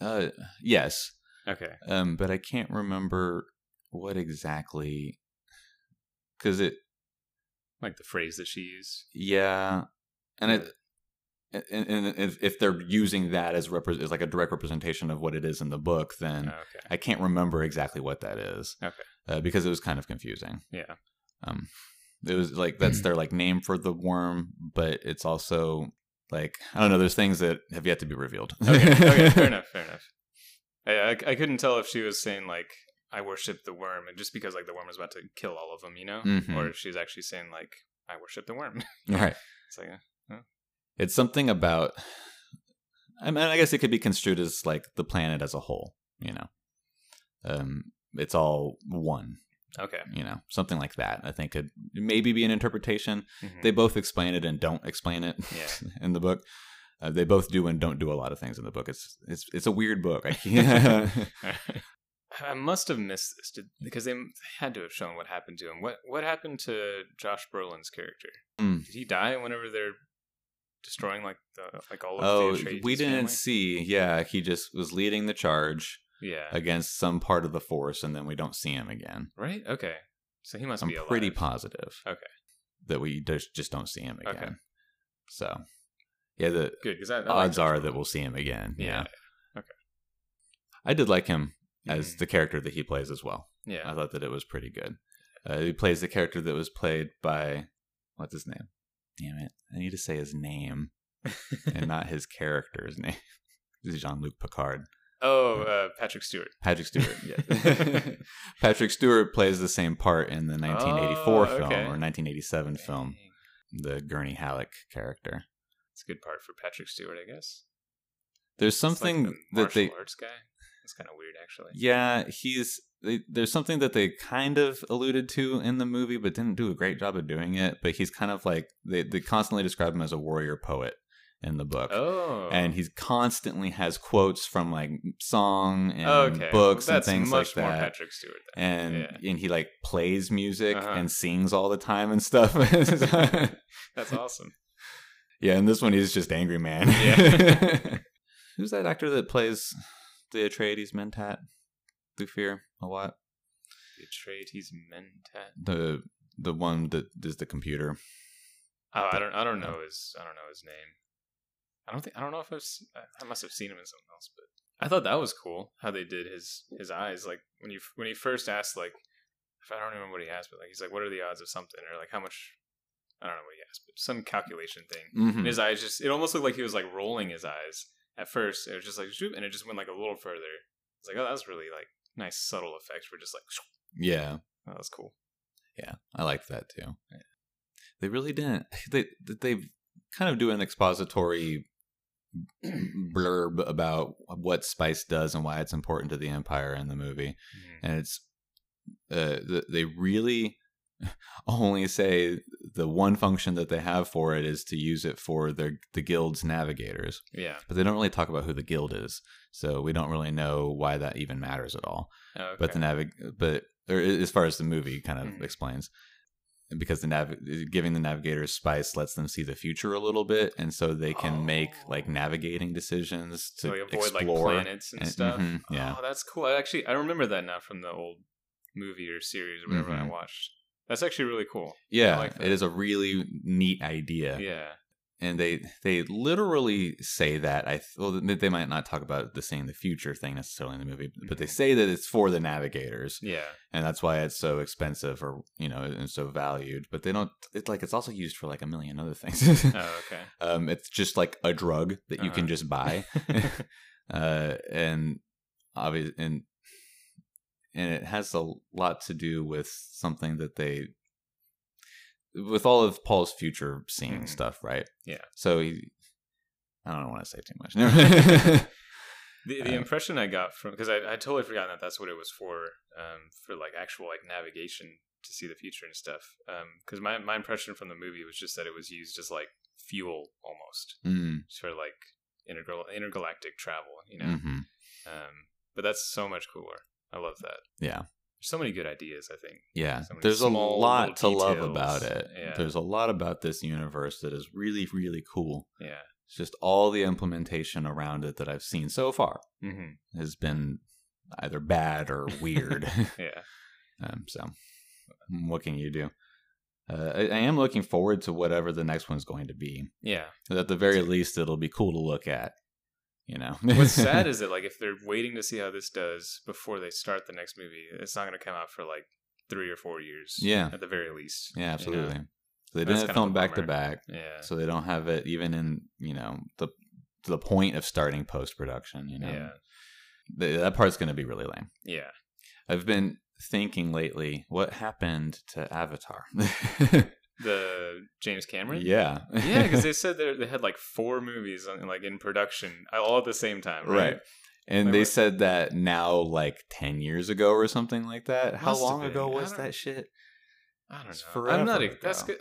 Uh, yes, okay, um, but I can't remember what exactly. Because it, like the phrase that she used? yeah, and it, and, and if, if they're using that as repre- as like a direct representation of what it is in the book, then okay, I can't remember exactly what that is. Okay. Uh, because it was kind of confusing. yeah, Um, it was like that's their like name for the worm, but it's also like I don't know. There's things that have yet to be revealed. okay, okay, fair enough, fair enough. I, I I couldn't tell if she was saying like I worship the worm, and just because like the worm was about to kill all of them, you know, Mhm. or if she's actually saying like I worship the worm. right. it's like uh, It's something about. I mean, I guess it could be construed as like the planet as a whole. You know, um, it's all one. okay, You know, something like that. I think could maybe be an interpretation. Mhm. They both explain it and don't explain it Yeah. in the book. Uh, they both do and don't do a lot of things in the book. It's it's it's a weird book. I. I must have missed this did, because they had to have shown what happened to him. What what happened to Josh Brolin's character? Mm. Did he die whenever they're destroying like the like all of oh, the we didn't family? see. Yeah, he just was leading the charge Yeah, against some part of the force, and then we don't see him again. right. Okay, so he must I'm be alive. pretty positive. Okay. that we just just don't see him again. Okay. So, yeah, the Good because I, I odds are that we'll see him again. Yeah. Yeah. I did like him as the character that he plays as well. yeah. I thought that it was pretty good. Uh, he plays the character that was played by what's his name? Damn it! I need to say his name and not his character's name. This is Jean Luc Picard. oh, uh, Patrick Stewart. Patrick Stewart. Yeah. Patrick Stewart plays the same part in the 1984 Oh, film or 1987 film, the Gurney Halleck character. It's a good part for Patrick Stewart, I guess. There's It's like something the that they arts guy. It's kind of weird, actually. Yeah, he's they, there's something that they kind of alluded to in the movie, but didn't do a great job of doing it. But he's kind of like they they constantly describe him as a warrior poet in the book, Oh, and he constantly has quotes from like song and okay. books and things much like more that. Patrick Stewart. Then. And Yeah. and he like plays music Uh-huh. and sings all the time and stuff. That's awesome. yeah, and this one he's just angry man. Yeah. Who's that actor that plays the Atreides Mentat? Fear a lot. He's mentat. the the one that is the computer. Oh, I don't. I don't know his. I don't know his name. I don't think. I don't know if I've. I must have seen him in something else, but I thought that was cool how they did his his eyes. Like when you when he first asked, like if I don't remember what he asked, but like he's like, "What are the odds of something?" or like how much. I don't know what he asked, but some calculation thing. Mm-hmm. And his eyes just. It almost looked like he was like rolling his eyes at first. It was just like, and it just went like a little further. It's like, oh, that was really like nice subtle effects. We're just like. Yeah, that was cool. yeah, I liked that too. Yeah. They really didn't. They they kind of do an expository blurb about what spice does and why it's important to the empire in the movie, Mhm. and it's uh they really only say the one function that they have for it is to use it for their the guild's navigators, Yeah. but they don't really talk about who the guild is, so we don't really know why that even matters at all. Okay. But the navig, but or as far as the movie kind of Mhm. explains, because the nav giving the navigators spice lets them see the future a little bit, and so they can make like Oh. navigating decisions to so like avoid like explore. planets and, and- stuff. mhm, yeah. Oh, that's cool. I actually I remember that now from the old movie or series or whatever I Mhm. watched. That's actually really cool. yeah, like it is a really neat idea. Yeah. and they they literally say that I th- well they might not talk about the seeing the future thing necessarily in the movie, but they Mhm. say that it's for the navigators, Yeah. and that's why it's so expensive or you know and so valued. But they don't. It's like it's also used for like a million other things. Oh, okay. um, it's just like a drug that you can Uh-huh. just buy, uh, and obvious and and it has a lot to do with something that they with all of Paul's future seeing Mhm. stuff, right? Yeah. So he, I don't want to say too much. The, the Uh, impression I got from because I I totally forgotten that that's what it was for um for like actual like navigation to see the future and stuff um because my my impression from the movie was just that it was used as like fuel almost mm, for like intergal- intergalactic travel you know hmm um but that's so much cooler I love that Yeah. There's so many good ideas I think Yeah. So There's a lot to little love about it. Yeah. There's a lot about this universe that is really, really cool. yeah It's just all the implementation around it that I've seen so far hmm has been either bad or weird. yeah um, so, what can you do? Uh, I, I am looking forward to whatever the next one's going to be. yeah At the very least, it'll be cool to look at. You know, What's sad is that like if they're waiting to see how this does before they start the next movie, it's not going to come out for like three or four years. Yeah. at the very least. yeah, you know? absolutely. So they didn't film back to back, Yeah, so they don't have it even in you know the the point of starting post production. You know, yeah, Th- that part's going to be really lame. yeah. I've been thinking lately, what happened to Avatar? The James Cameron. yeah, yeah, because they said they they had like four movies on, like in production uh, all at the same time. Right. right. And they said that now, like ten years ago or something like that. How long ago was that shit? I don't know. It's I'm not. forever A, that's good.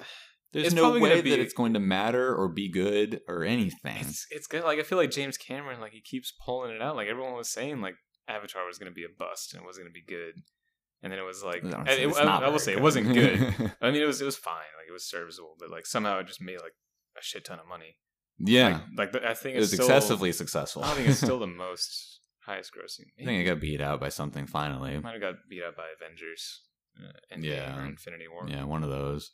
There's It's no way be- that it's going to matter or be good or anything. It's it's good. Like I feel like James Cameron, like he keeps pulling it out. Like everyone was saying, like Avatar was going to be a bust and it wasn't going to be good. And then it was like, No, and it's- it- I, I will say it wasn't good. I mean, it was it was fine. Like it was serviceable, but like somehow it just made like a shit ton of money. yeah, Like, like I think it was it's still, excessively successful. I think it's still the most highest grossing. I think it got beat out by something finally. might have got beat out by Avengers, uh, Endgame Yeah. or Infinity War. Yeah, one of those.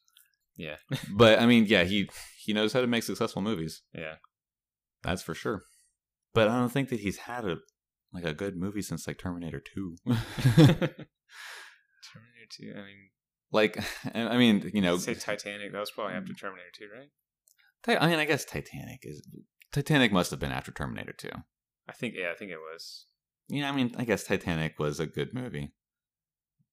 yeah, But I mean, yeah, he he knows how to make successful movies. yeah. That's for sure. But I don't think that he's had a like a good movie since like Terminator Two. Two. I mean, like, I mean, you know, say Titanic. That was probably after Terminator Two, right? I mean, I guess Titanic is Titanic must have been after Terminator Two. I think. Yeah, I think it was. Yeah, I mean, I guess Titanic was a good movie.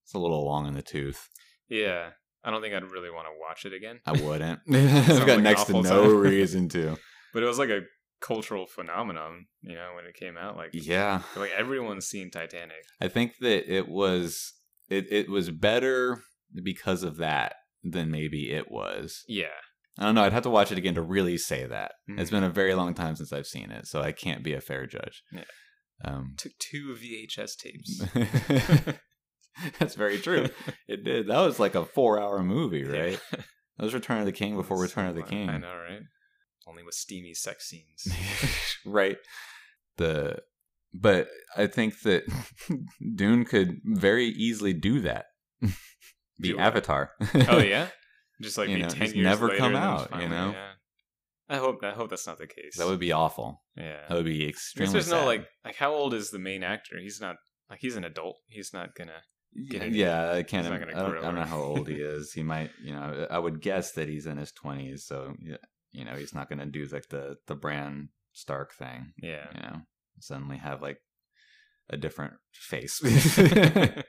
It's a little long in the tooth. Yeah, I don't think I'd really want to watch it again. I wouldn't. I've got an next to no time. reason to. But it was like a cultural phenomenon, you know, when it came out. Like, Yeah, like everyone's seen Titanic. I think that it was it it was better because of that than maybe it was. Yeah, I don't know. I'd have to watch it again to really say that. It's Mhm. been a very long time since I've seen it, so I can't be a fair judge. Yeah. Um, took two VHS tapes. that's very true. It did. That was like a four-hour movie, right? Yeah. That was Return of the King before Return of the King. I know, right? Only with steamy sex scenes. right. The but I think that Dune could very easily do that. Be Do? Avatar. oh yeah, just like You be know, ten years never later come out, you know? Yeah. I hope. I hope that's not the case. That would be awful. Yeah. That would be Because extremely there's no like like how old is the main actor? He's not like he's an adult. He's not gonna. yeah, any- yeah, I can't. gonna I don't, I don't know how old he is. He might, you know, I would guess that he's in his twenties. So, you know, he's not going to do like the the Bran Stark thing. Yeah. You know, suddenly have like a different face.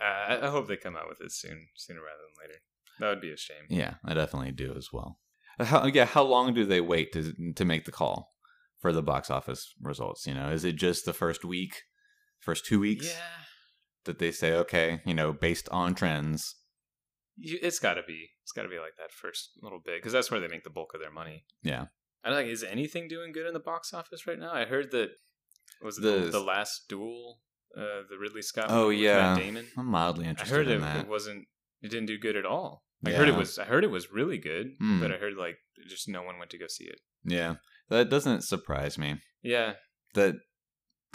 Uh, I I hope they come out with it soon, sooner rather than later. That would be a shame. yeah, I definitely do as well. How, yeah, how long do they wait to to make the call for the box office results? You know, is it just the first week, first two weeks? Yeah. that they say, okay, you know, based on trends, you, it's got to be it's got to be like that first little bit because that's where they make the bulk of their money. Yeah. I don't like. Is anything doing good in the box office right now? I heard that was it the, The- the last duel, uh, the Ridley Scott. Oh, yeah. Damon. I'm mildly interested. I heard in it, that. it wasn't. It didn't do good at all. I heard it was. I heard it was really good, Hmm. but I heard like just no one went to go see it. yeah, that doesn't surprise me. Yeah, That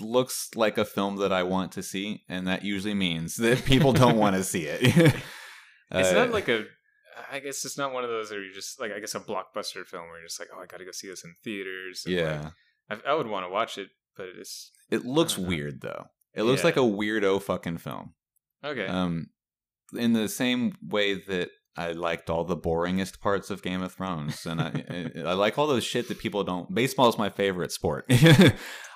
looks like a film that I want to see, and that usually means that people don't want to see it. it's Uh, not like a. I guess it's not one of those where you just like. I guess a blockbuster film where you're just like, oh, I got to go see this in theaters. and, like, yeah. I, I would want to watch it, but it's It looks I don't know. weird though. It looks Yeah. like a weirdo fucking film. okay. Um, in the same way that I liked all the boringest parts of Game of Thrones, and I I, I like all those shit that people don't. Baseball is my favorite sport.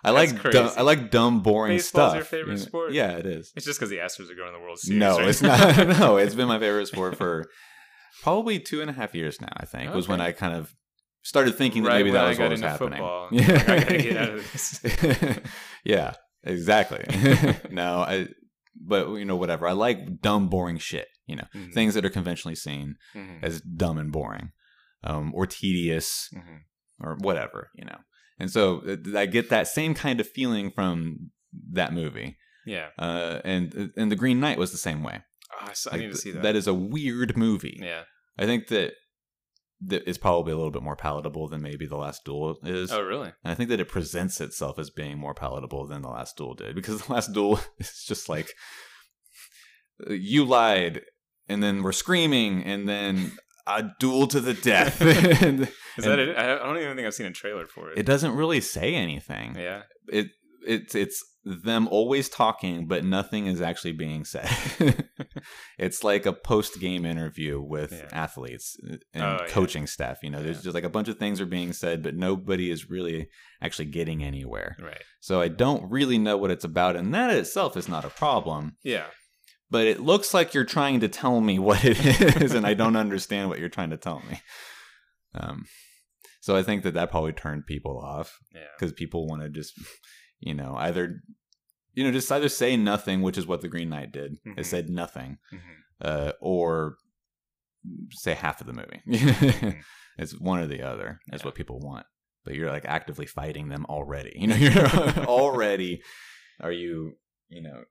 I like crazy. dumb, I like dumb, boring Baseball's stuff. your favorite sport? Yeah, it is. It's just because the Astros are going to the World Series. No, right? it's not. no, it's been my favorite sport for probably two and a half years now. I think was when I kind of started thinking that Right maybe that was what was happening. Like, I gotta get out of this. yeah, exactly. no, I. But you know, whatever. I like dumb, boring shit. You know, Mhm, things that are conventionally seen mhm, as dumb and boring, um, or tedious, mhm. or whatever. You know, and so uh, I get that same kind of feeling from that movie. Yeah. Uh, and and the Green Knight was the same way. Oh, I, s- I Like, need to see that. That is a weird movie. yeah. I think that that is probably a little bit more palatable than maybe the Last Duel is. Oh, really? And I think that it presents itself as being more palatable than the Last Duel did because the Last Duel is just like uh, you lied, and then we're screaming, and then a duel to the death. and Is that it? I I don't even think I've seen a trailer for it. it doesn't really say anything. yeah. It it's it's them always talking, but nothing is actually being said. it's like a post game interview with Yeah. athletes and Oh, yeah. coaching staff. You know, there's Yeah. just like a bunch of things are being said, but nobody is really actually getting anywhere. Right. So I don't really know what it's about, and that itself is not a problem. Yeah. But it looks like you're trying to tell me what it is, and I don't understand what you're trying to tell me. Um, so I think that that probably turned people off Yeah. because people want to just, you know, either, you know, just either say nothing, which is what the Green Knight did. It Mhm. said nothing, Mhm. uh, or say half of the movie. it's one or the other. Is Yeah. what people want. But you're like actively fighting them already. You know, you're already. Are you, you know,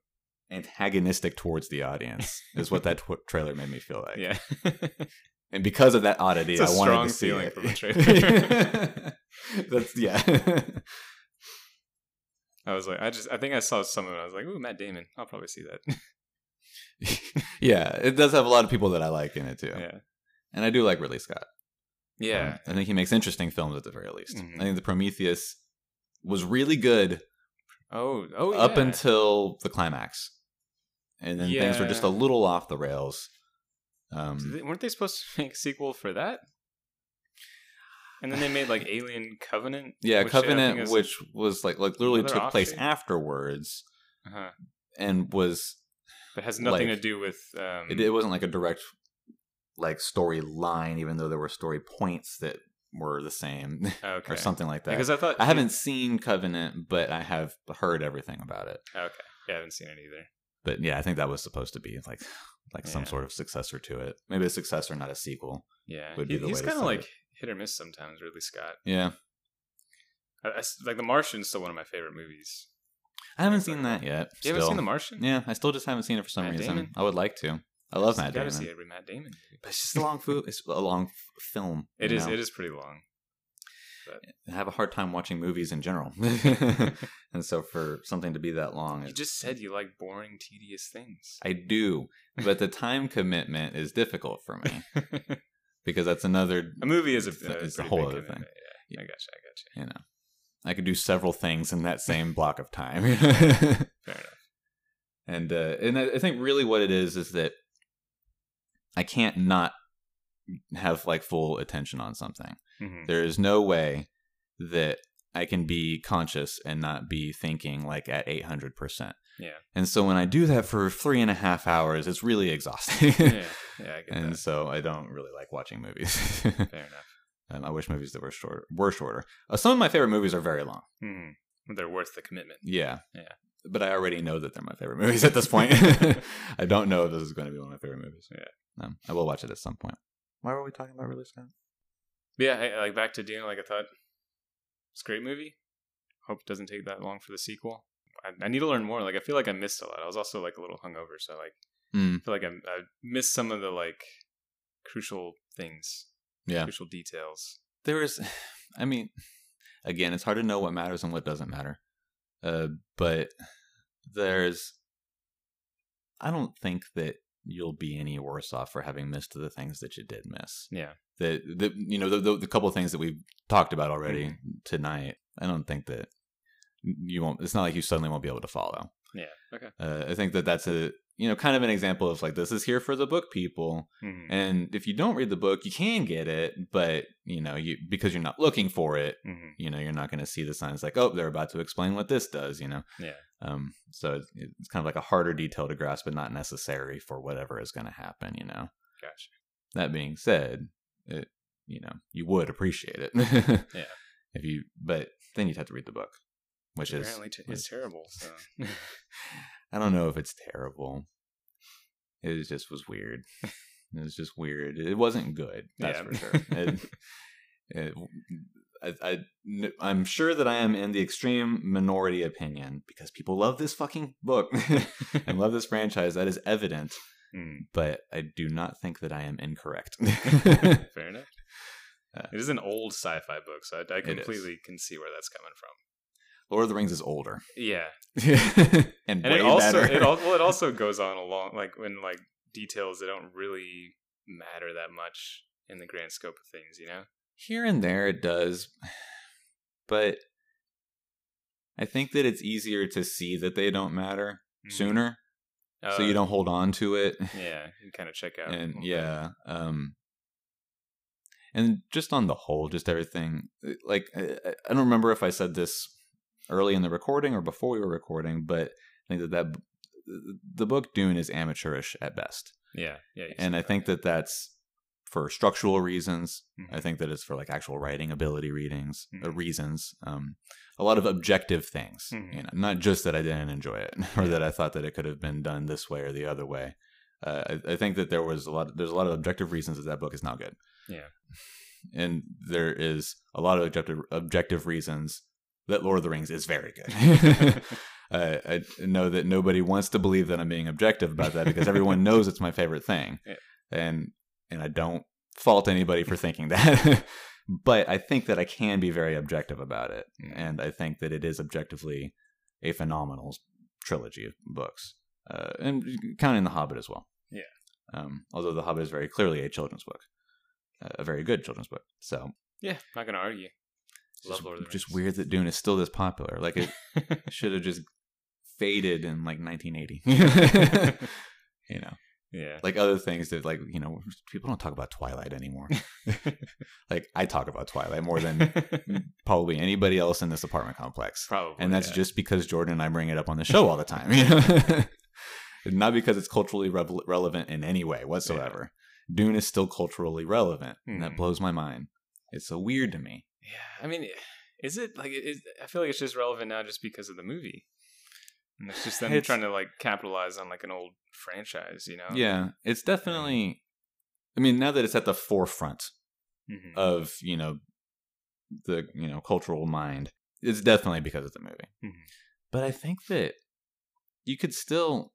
antagonistic towards the audience? Is what that tw- trailer made me feel like. Yeah. And because of that oddity, I wanted to see feeling it. from the trailer. That's yeah. I was like, I just, I think I saw someone. I was like, ooh, Matt Damon. I'll probably see that. yeah, it does have a lot of people that I like in it too. yeah. And I do like Ridley Scott. Yeah. Um, I think he makes interesting films at the very least. Mhm. I think the Prometheus was really good oh, oh, up yeah. until the climax. And then things were just a little off the rails. Um, they- weren't they supposed to make a sequel for that? And then they made like Alien Covenant. yeah, which Covenant, is- which was like like literally took place afterwards uh-huh. and was but has nothing like- to do with. Um, it, it wasn't like a direct like storyline, even though there were story points that were the same okay. or something like that. Because I thought I haven't seen Covenant, but I have heard everything about it. Okay, yeah, I haven't seen it either. But yeah, I think that was supposed to be like like some sort of successor to it. Maybe a successor, not a sequel. Yeah, Would be he, the he's kind of like. Hit or miss sometimes. Ridley Scott. Yeah, I, I like The Martian's still one of my favorite movies. I haven't seen that yet. You haven't seen The Martian? Yeah, I still just haven't seen it for some Matt reason. Damon? I would like to. I love Matt you gotta Damon, see every Matt Damon. but it's just a long food. It's a long f- film. It is. know? It is pretty long. I have a hard time watching movies in general, and so for something to be that long, You just said you like boring, tedious things. I do. But the time commitment is difficult for me because that's another. a movie is a, It's a- a whole other thing. Yeah, I gotcha. I gotcha. You know, I could do several things in that same block of time. Fair enough. and uh, and I I think really what it is is that I can't not have like full attention on something. Mhm. There is no way that I can be conscious and not be thinking like at eight hundred percent. Yeah. And so when I do that for three and a half hours, it's really exhausting. yeah, yeah, I get and that. so I don't really like watching movies. Fair enough. um, I wish movies that were shorter were shorter. Uh, some of my favorite movies are very long. hmm They're worth the commitment. Yeah. Yeah. but I already know that they're my favorite movies at this point. I don't know if this is going to be one of my favorite movies. Yeah. Um, I will watch it at some point. Why were we talking about release time? yeah, I, like back to Dune. Like I thought, it's a great movie. Hope it doesn't take that long for the sequel. I, I need to learn more. Like I feel like I missed a lot. I was also like a little hungover, so like Mm, I feel like I, I missed some of the like crucial things, yeah. crucial details. there is i mean again it's hard to know what matters and what doesn't matter uh, but there's i don't think that you'll be any worse off for having missed the things that you did miss Yeah, that the you know the, the, the couple of things that we've talked about already Mhm. tonight i don't think that you won't it's not like you suddenly won't be able to follow yeah, okay. uh, i think that that's a you know kind of an example of like this is here for the book people Mhm. and if you don't read the book you can get it but you know you because you're not looking for it Mhm. you know you're not going to see the signs like oh they're about to explain what this does you know Yeah. um so it's, it's kind of like a harder detail to grasp but not necessary for whatever is going to happen you know Gotcha. that being said it you know you would appreciate it Yeah. if you but then you'd have to read the book which is Apparently, t- it's terrible. So. i don't know if it's terrible it just was weird it was just weird it wasn't good that's Yeah. for sure it, it, I, I, I'm sure that I am in the extreme minority opinion because people love this fucking book and love this franchise. That is evident, Mm. but I do not think that I am incorrect. Fair enough. Uh, it is an old sci-fi book, so I, I completely can see where that's coming from. Lord of the Rings is older Yeah, and, and way it also better. it well it also goes on along like when like details that don't really matter that much in the grand scope of things, you know. Here and there it does, but I think that it's easier to see that they don't matter Mhm. sooner, so Uh, you don't hold on to it. Yeah, you kind of check out. and bit. yeah um and just on the whole just everything like I I don't remember if i said this early in the recording or before we were recording but i think that that the book dune is amateurish at best yeah, yeah. and i think that that's for structural reasons Mhm. i think that it's for like actual writing ability readings uh, Mhm. reasons um a lot of objective things Mhm. you know not just that i didn't enjoy it or Yeah. that i thought that it could have been done this way or the other way uh, I, I think that there was a lot there's a lot of objective reasons that that book is not good Yeah. and there is a lot of objective objective reasons that lord of the rings is very good uh, i know that nobody wants to believe that i'm being objective about that because everyone knows it's my favorite thing Yeah. and and i don't fault anybody for thinking that but i think that i can be very objective about it Mm. and i think that it is objectively a phenomenal trilogy of books uh, and counting the hobbit as well Yeah. um, although the hobbit is very clearly a children's book uh, a very good children's book so yeah, not gonna argue. It's Love just, Lord the just weird that dune is still this popular. Like it should have just faded in like 1980 you know? Yeah. like other things that like you know people don't talk about twilight anymore. Like i talk about twilight more than probably anybody else in this apartment complex. Probably. and that's yeah. just because jordan and i bring it up on the show all the time you know? Not because it's culturally revel- relevant in any way whatsoever. Dune is still culturally relevant and that Mhm. blows my mind. It's so weird to me Yeah, I mean, is it like? Is, I feel like it's just relevant now just because of the movie, and it's just them It's- trying to like capitalize on like an old franchise, you know? yeah it's definitely i mean now that it's at the forefront Mhm. of you know the you know cultural mind it's definitely because of the movie Mhm. but i think that you could still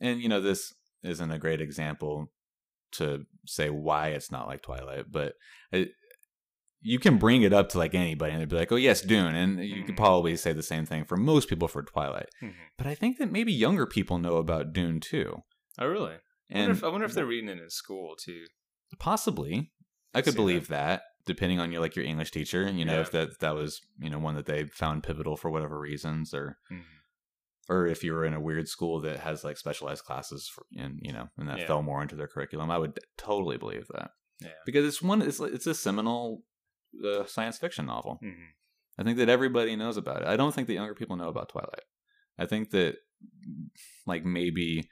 and you know this isn't a great example to say why it's not like twilight but it, you can bring it up to like anybody and they'd be like oh yes dune and you could Mhm. probably say the same thing for most people for twilight Mhm. but i think that maybe younger people know about dune too Oh, really? I and wonder, if, I wonder if they're reading it in school too. Possibly, I could believe that. Depending on your like your English teacher, you know, Yeah. if that that was you know one that they found pivotal for whatever reasons, or Mhm. or if you were in a weird school that has like specialized classes for, and you know, and that Yeah. fell more into their curriculum, I would totally believe that Yeah. because it's one it's it's a seminal uh, science fiction novel. Mhm. I think that everybody knows about it. I don't think that younger people know about Twilight. I think that like maybe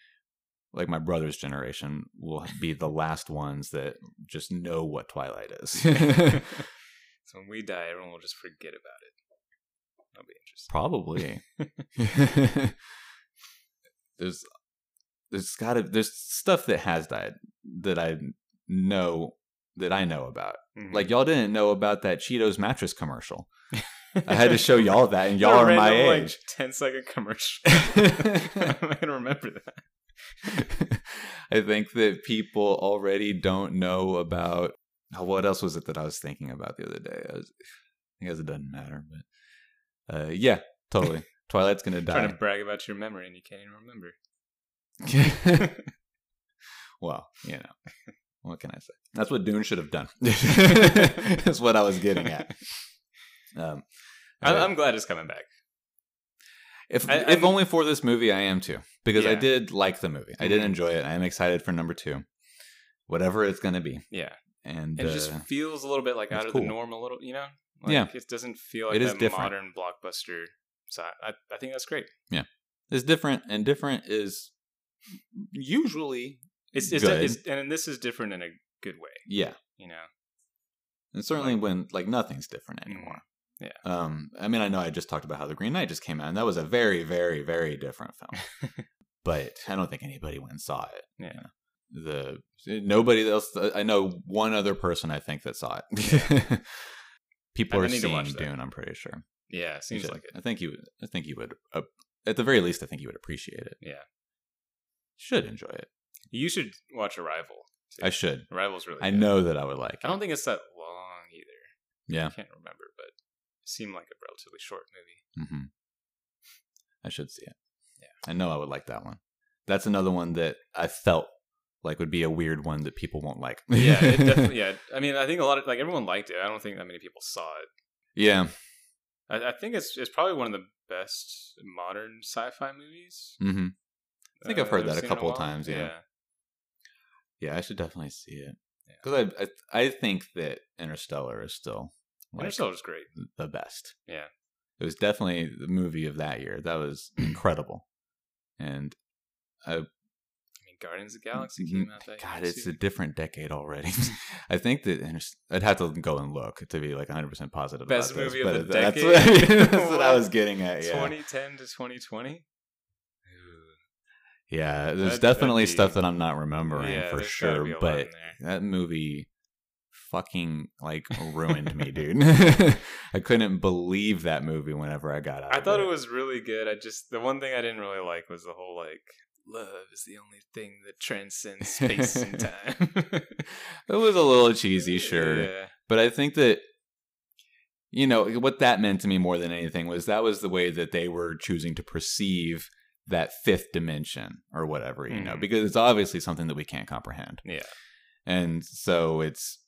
like my brother's generation will be the last ones that just know what Twilight is. so when we die, everyone will just forget about it. That'll be interesting. Probably. there's there's gotta there's stuff that has died that I know that I know about. Mhm. Like y'all didn't know about that Cheetos mattress commercial. I had to show y'all that, and y'all are my random, like, age. 10 second commercial. I'm gonna remember that. I think that people already don't know about oh, what else was it that I was thinking about the other day. I, was, I guess it doesn't matter, but uh, yeah, totally. Twilight's gonna die. Trying to brag about your memory and you can't even remember. well, you know, what can I say? That's what Dune should have done. That's what I was getting at. Um, I, uh, I'm glad it's coming back. if I- if only for this movie, I am too, because I did like the movie. I did Mhm. enjoy it. I am excited for number two, whatever it's going to be. Yeah. And it just uh, feels a little bit like out of cool. the norm, a little, you know? Like, Yeah. It doesn't feel like It is different. modern blockbuster. So I, I think that's great. Yeah, it's different, and different is usually It's, it's, Good. it's and this is different in a good way, yeah, you know? and certainly Like- when like nothing's different Mhm. anymore. Yeah. Um, I mean, I know I just talked about how the Green Knight just came out, and that was a very, very, very different film. but I don't think anybody went and saw it. Yeah. The nobody else. I know one other person I think that saw it. People I are need to watch seeing. Dune. I'm pretty sure. Yeah, You seems like it. I think you. would- I think you would. Uh, at the very least, I think you would appreciate it. Yeah. Should enjoy it. You should watch Arrival. too. I should. Arrival's really I good. know that I would like. I don't think it's that long either. Yeah. I can't remember, but it seemed like a relatively short movie. hmm I should see it. Yeah. I know I would like that one. That's another one that I felt like would be a weird one that people won't like. Yeah, it definitely. Yeah, I mean, I think a lot of like everyone liked it. I don't think that many people saw it. yeah. I, I think it's it's probably one of the best modern sci-fi movies. hmm I think I've heard that a couple of times, yeah. Yeah, I should definitely see it Yeah. because I, I I think that Interstellar is still like Interstellar's great. the best. Yeah. It was definitely the movie of that year. That was incredible, and I mean, Guardians of the Galaxy Mhm. came out that God, it's too. a different decade already. I think that Inter- I'd have to go and look to be like 100 percent positive. Best about this, movie of but the that's decade? What, that's what I was getting at. Yeah, 2010 to 2020. Yeah. There's That'd- definitely be- stuff that I'm not remembering Yeah, for sure, be a lot but that movie fucking like ruined me, dude. I couldn't believe that movie whenever I got out. I thought it was really good. I just the one thing I didn't really like was the whole like love is the only thing that transcends space and time. it was a little cheesy, sure. Yeah. But I think that you know what that meant to me more than anything was that was the way that they were choosing to perceive that fifth dimension or whatever, you know, Mhm. because it's obviously something that we can't comprehend. Yeah. And so it's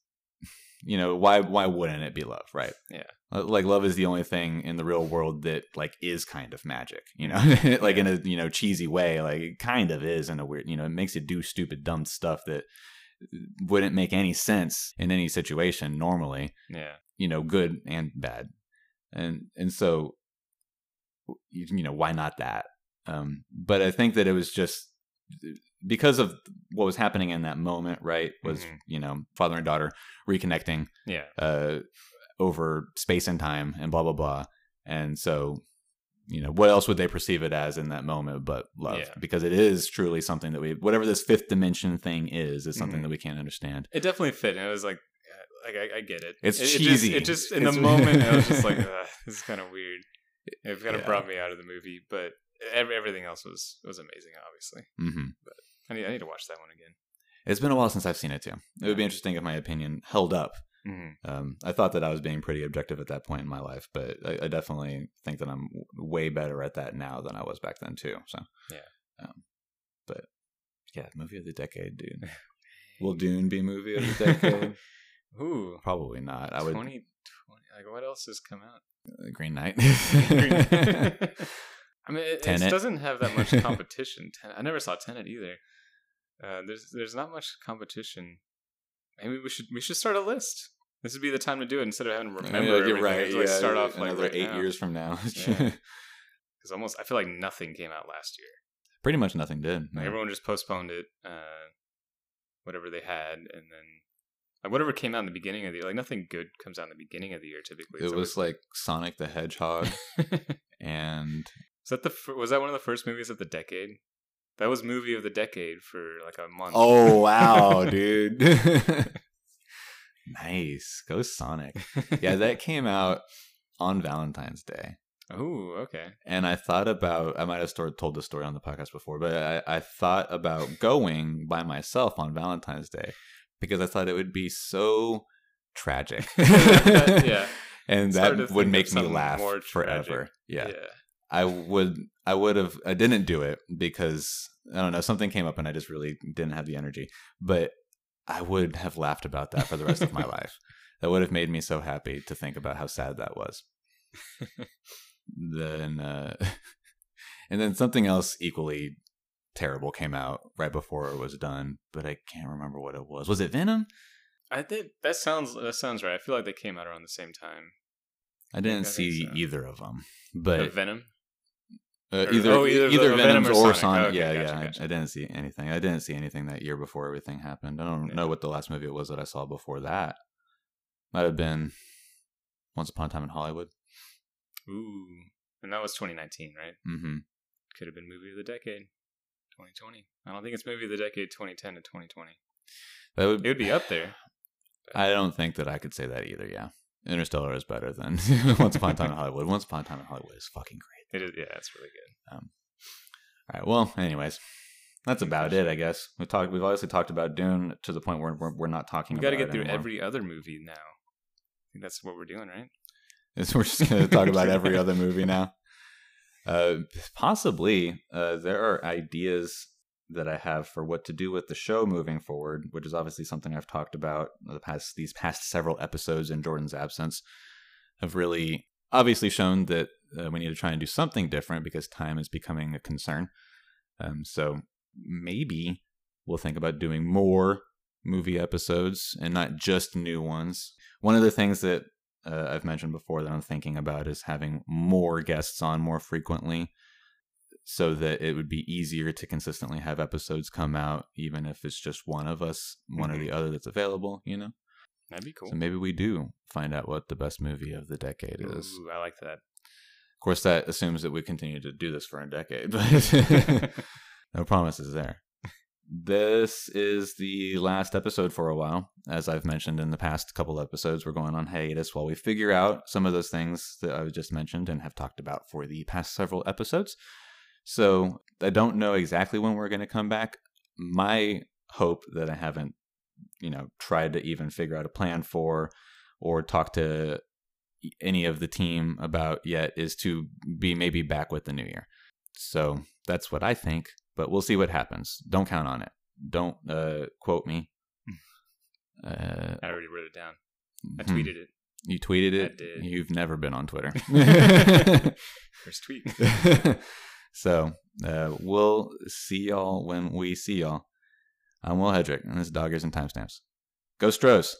you know, why why wouldn't it be love, right? Yeah. Uh, Like love is the only thing in the real world that like is kind of magic, you know, like in a you know cheesy way, like it kind of is in a weird, you know, it makes it do stupid, dumb stuff that wouldn't make any sense in any situation normally Yeah. you know good and bad and and so you, you know why not that um but i think that it was just because of what was happening in that moment right was Mhm. you know father and daughter reconnecting Yeah. uh over space and time and blah blah blah and so you know what else would they perceive it as in that moment but love Yeah. because it is truly something that we whatever this fifth dimension thing is is something Mhm. that we can't understand It definitely fit, and it was like, uh, like I, I get it. It's it, It cheesy. just, it just in It's- the moment, I was just like, this is kind of weird. It kind of Yeah. brought me out of the movie, but everything else was was amazing. Obviously, hmm I need I need to watch that one again. It's been a while since I've seen it too. It would be interesting if my opinion held up. hmm Um, I thought that I was being pretty objective at that point in my life, but I, I definitely think that I'm w- way better at that now than I was back then too. So Yeah. um, but yeah, movie of the decade, dude. Will Dune be movie of the decade? Ooh, Probably not. I would 2020. Like, what else has come out? uh, Green Knight. I mean, it, it doesn't have that much competition. Ten- I never saw Tenet either. Uh, there's there's not much competition. Maybe we should we should start a list. This would be the time to do it instead of having to remember. Yeah, you're right. It's like yeah, start off like another right eight now. years from now. Yeah. Because almost I feel like nothing came out last year. Pretty much nothing did. Like. Everyone just postponed it, uh, whatever they had, and then Like whatever came out in the beginning of the year, like nothing good comes out in the beginning of the year typically. It was like Sonic the Hedgehog, and Is that the fir- was that one of the first movies of the decade? That was movie of the decade for like a month. oh wow, dude, nice, go Sonic. Yeah, that came out on Valentine's Day. oh, okay. and I thought about I might have told the story on the podcast before, but I, I thought about going by myself on Valentine's Day because I thought it would be so tragic. yeah. And It's that would make me laugh forever. tragic. Yeah. I would I would have I didn't do it because I don't know, something came up and I just really didn't have the energy. But I would have laughed about that for the rest of my life. That would have made me so happy to think about how sad that was then uh and then something else equally terrible came out right before it was done but i can't remember what it was was it venom I think that sounds that sounds right. I feel like they came out around the same time. i didn't I see so. either of them but Venom. Uh, either oh, either either, the- Venom venoms or or Sonic. sonic, Okay, yeah gotcha, yeah gotcha. I, I didn't see anything i didn't see anything that year before everything happened i don't Yeah. know what the last movie it was that i saw before that might have been once upon a time in hollywood Ooh, and that was 2019, right? Mm-hmm. Could have been movie of the decade. 2020. I don't think it's movie of the decade 2010 to 2020. that would It would be up there. I don't think that I could say that either. Yeah, Interstellar is better than Once Upon a Time in Hollywood. Once Upon a Time in Hollywood is fucking great. It is. Yeah, it's really good. All right. Well, anyways, that's about it. I guess we talked. We've obviously talked about Dune to the point where we're, we're not talking. We got to get through anymore. every other movie now. I think that's what we're doing, right? Is we're just going to talk about every other movie now. Uh, possibly, uh, there are ideas that I have for what to do with the show moving forward, which is obviously something I've talked about the past these past several episodes in Jordan's absence. Have really obviously shown that uh, we need to try and do something different because time is becoming a concern. Um, so maybe we'll think about doing more movie episodes and not just new ones. One of the things that uh, I've mentioned before that I'm thinking about is having more guests on more frequently so that it would be easier to consistently have episodes come out, even if it's just one of us, one or the other that's available, you know? That'd be cool. So maybe we do find out what the best movie of the decade is. Ooh, I like that. Of course, that assumes that we continue to do this for a decade, but no promises there. This is the last episode for a while. As I've mentioned in the past couple episodes, we're going on hiatus while we figure out some of those things that I've just mentioned and have talked about for the past several episodes. So I don't know exactly when we're going to come back. My hope that I haven't, you know, tried to even figure out a plan for or talk to any of the team about yet is to be maybe back with the new year. So that's what I think, but we'll see what happens. Don't count on it. Don't uh, quote me. Uh, I already wrote it down. I hmm. tweeted it. You tweeted I it. did. You've never been on Twitter. First tweet. so uh, we'll see y'all when we see y'all. I'm Will Hedrick, and this is Doggers and Timestamps. Go Stros!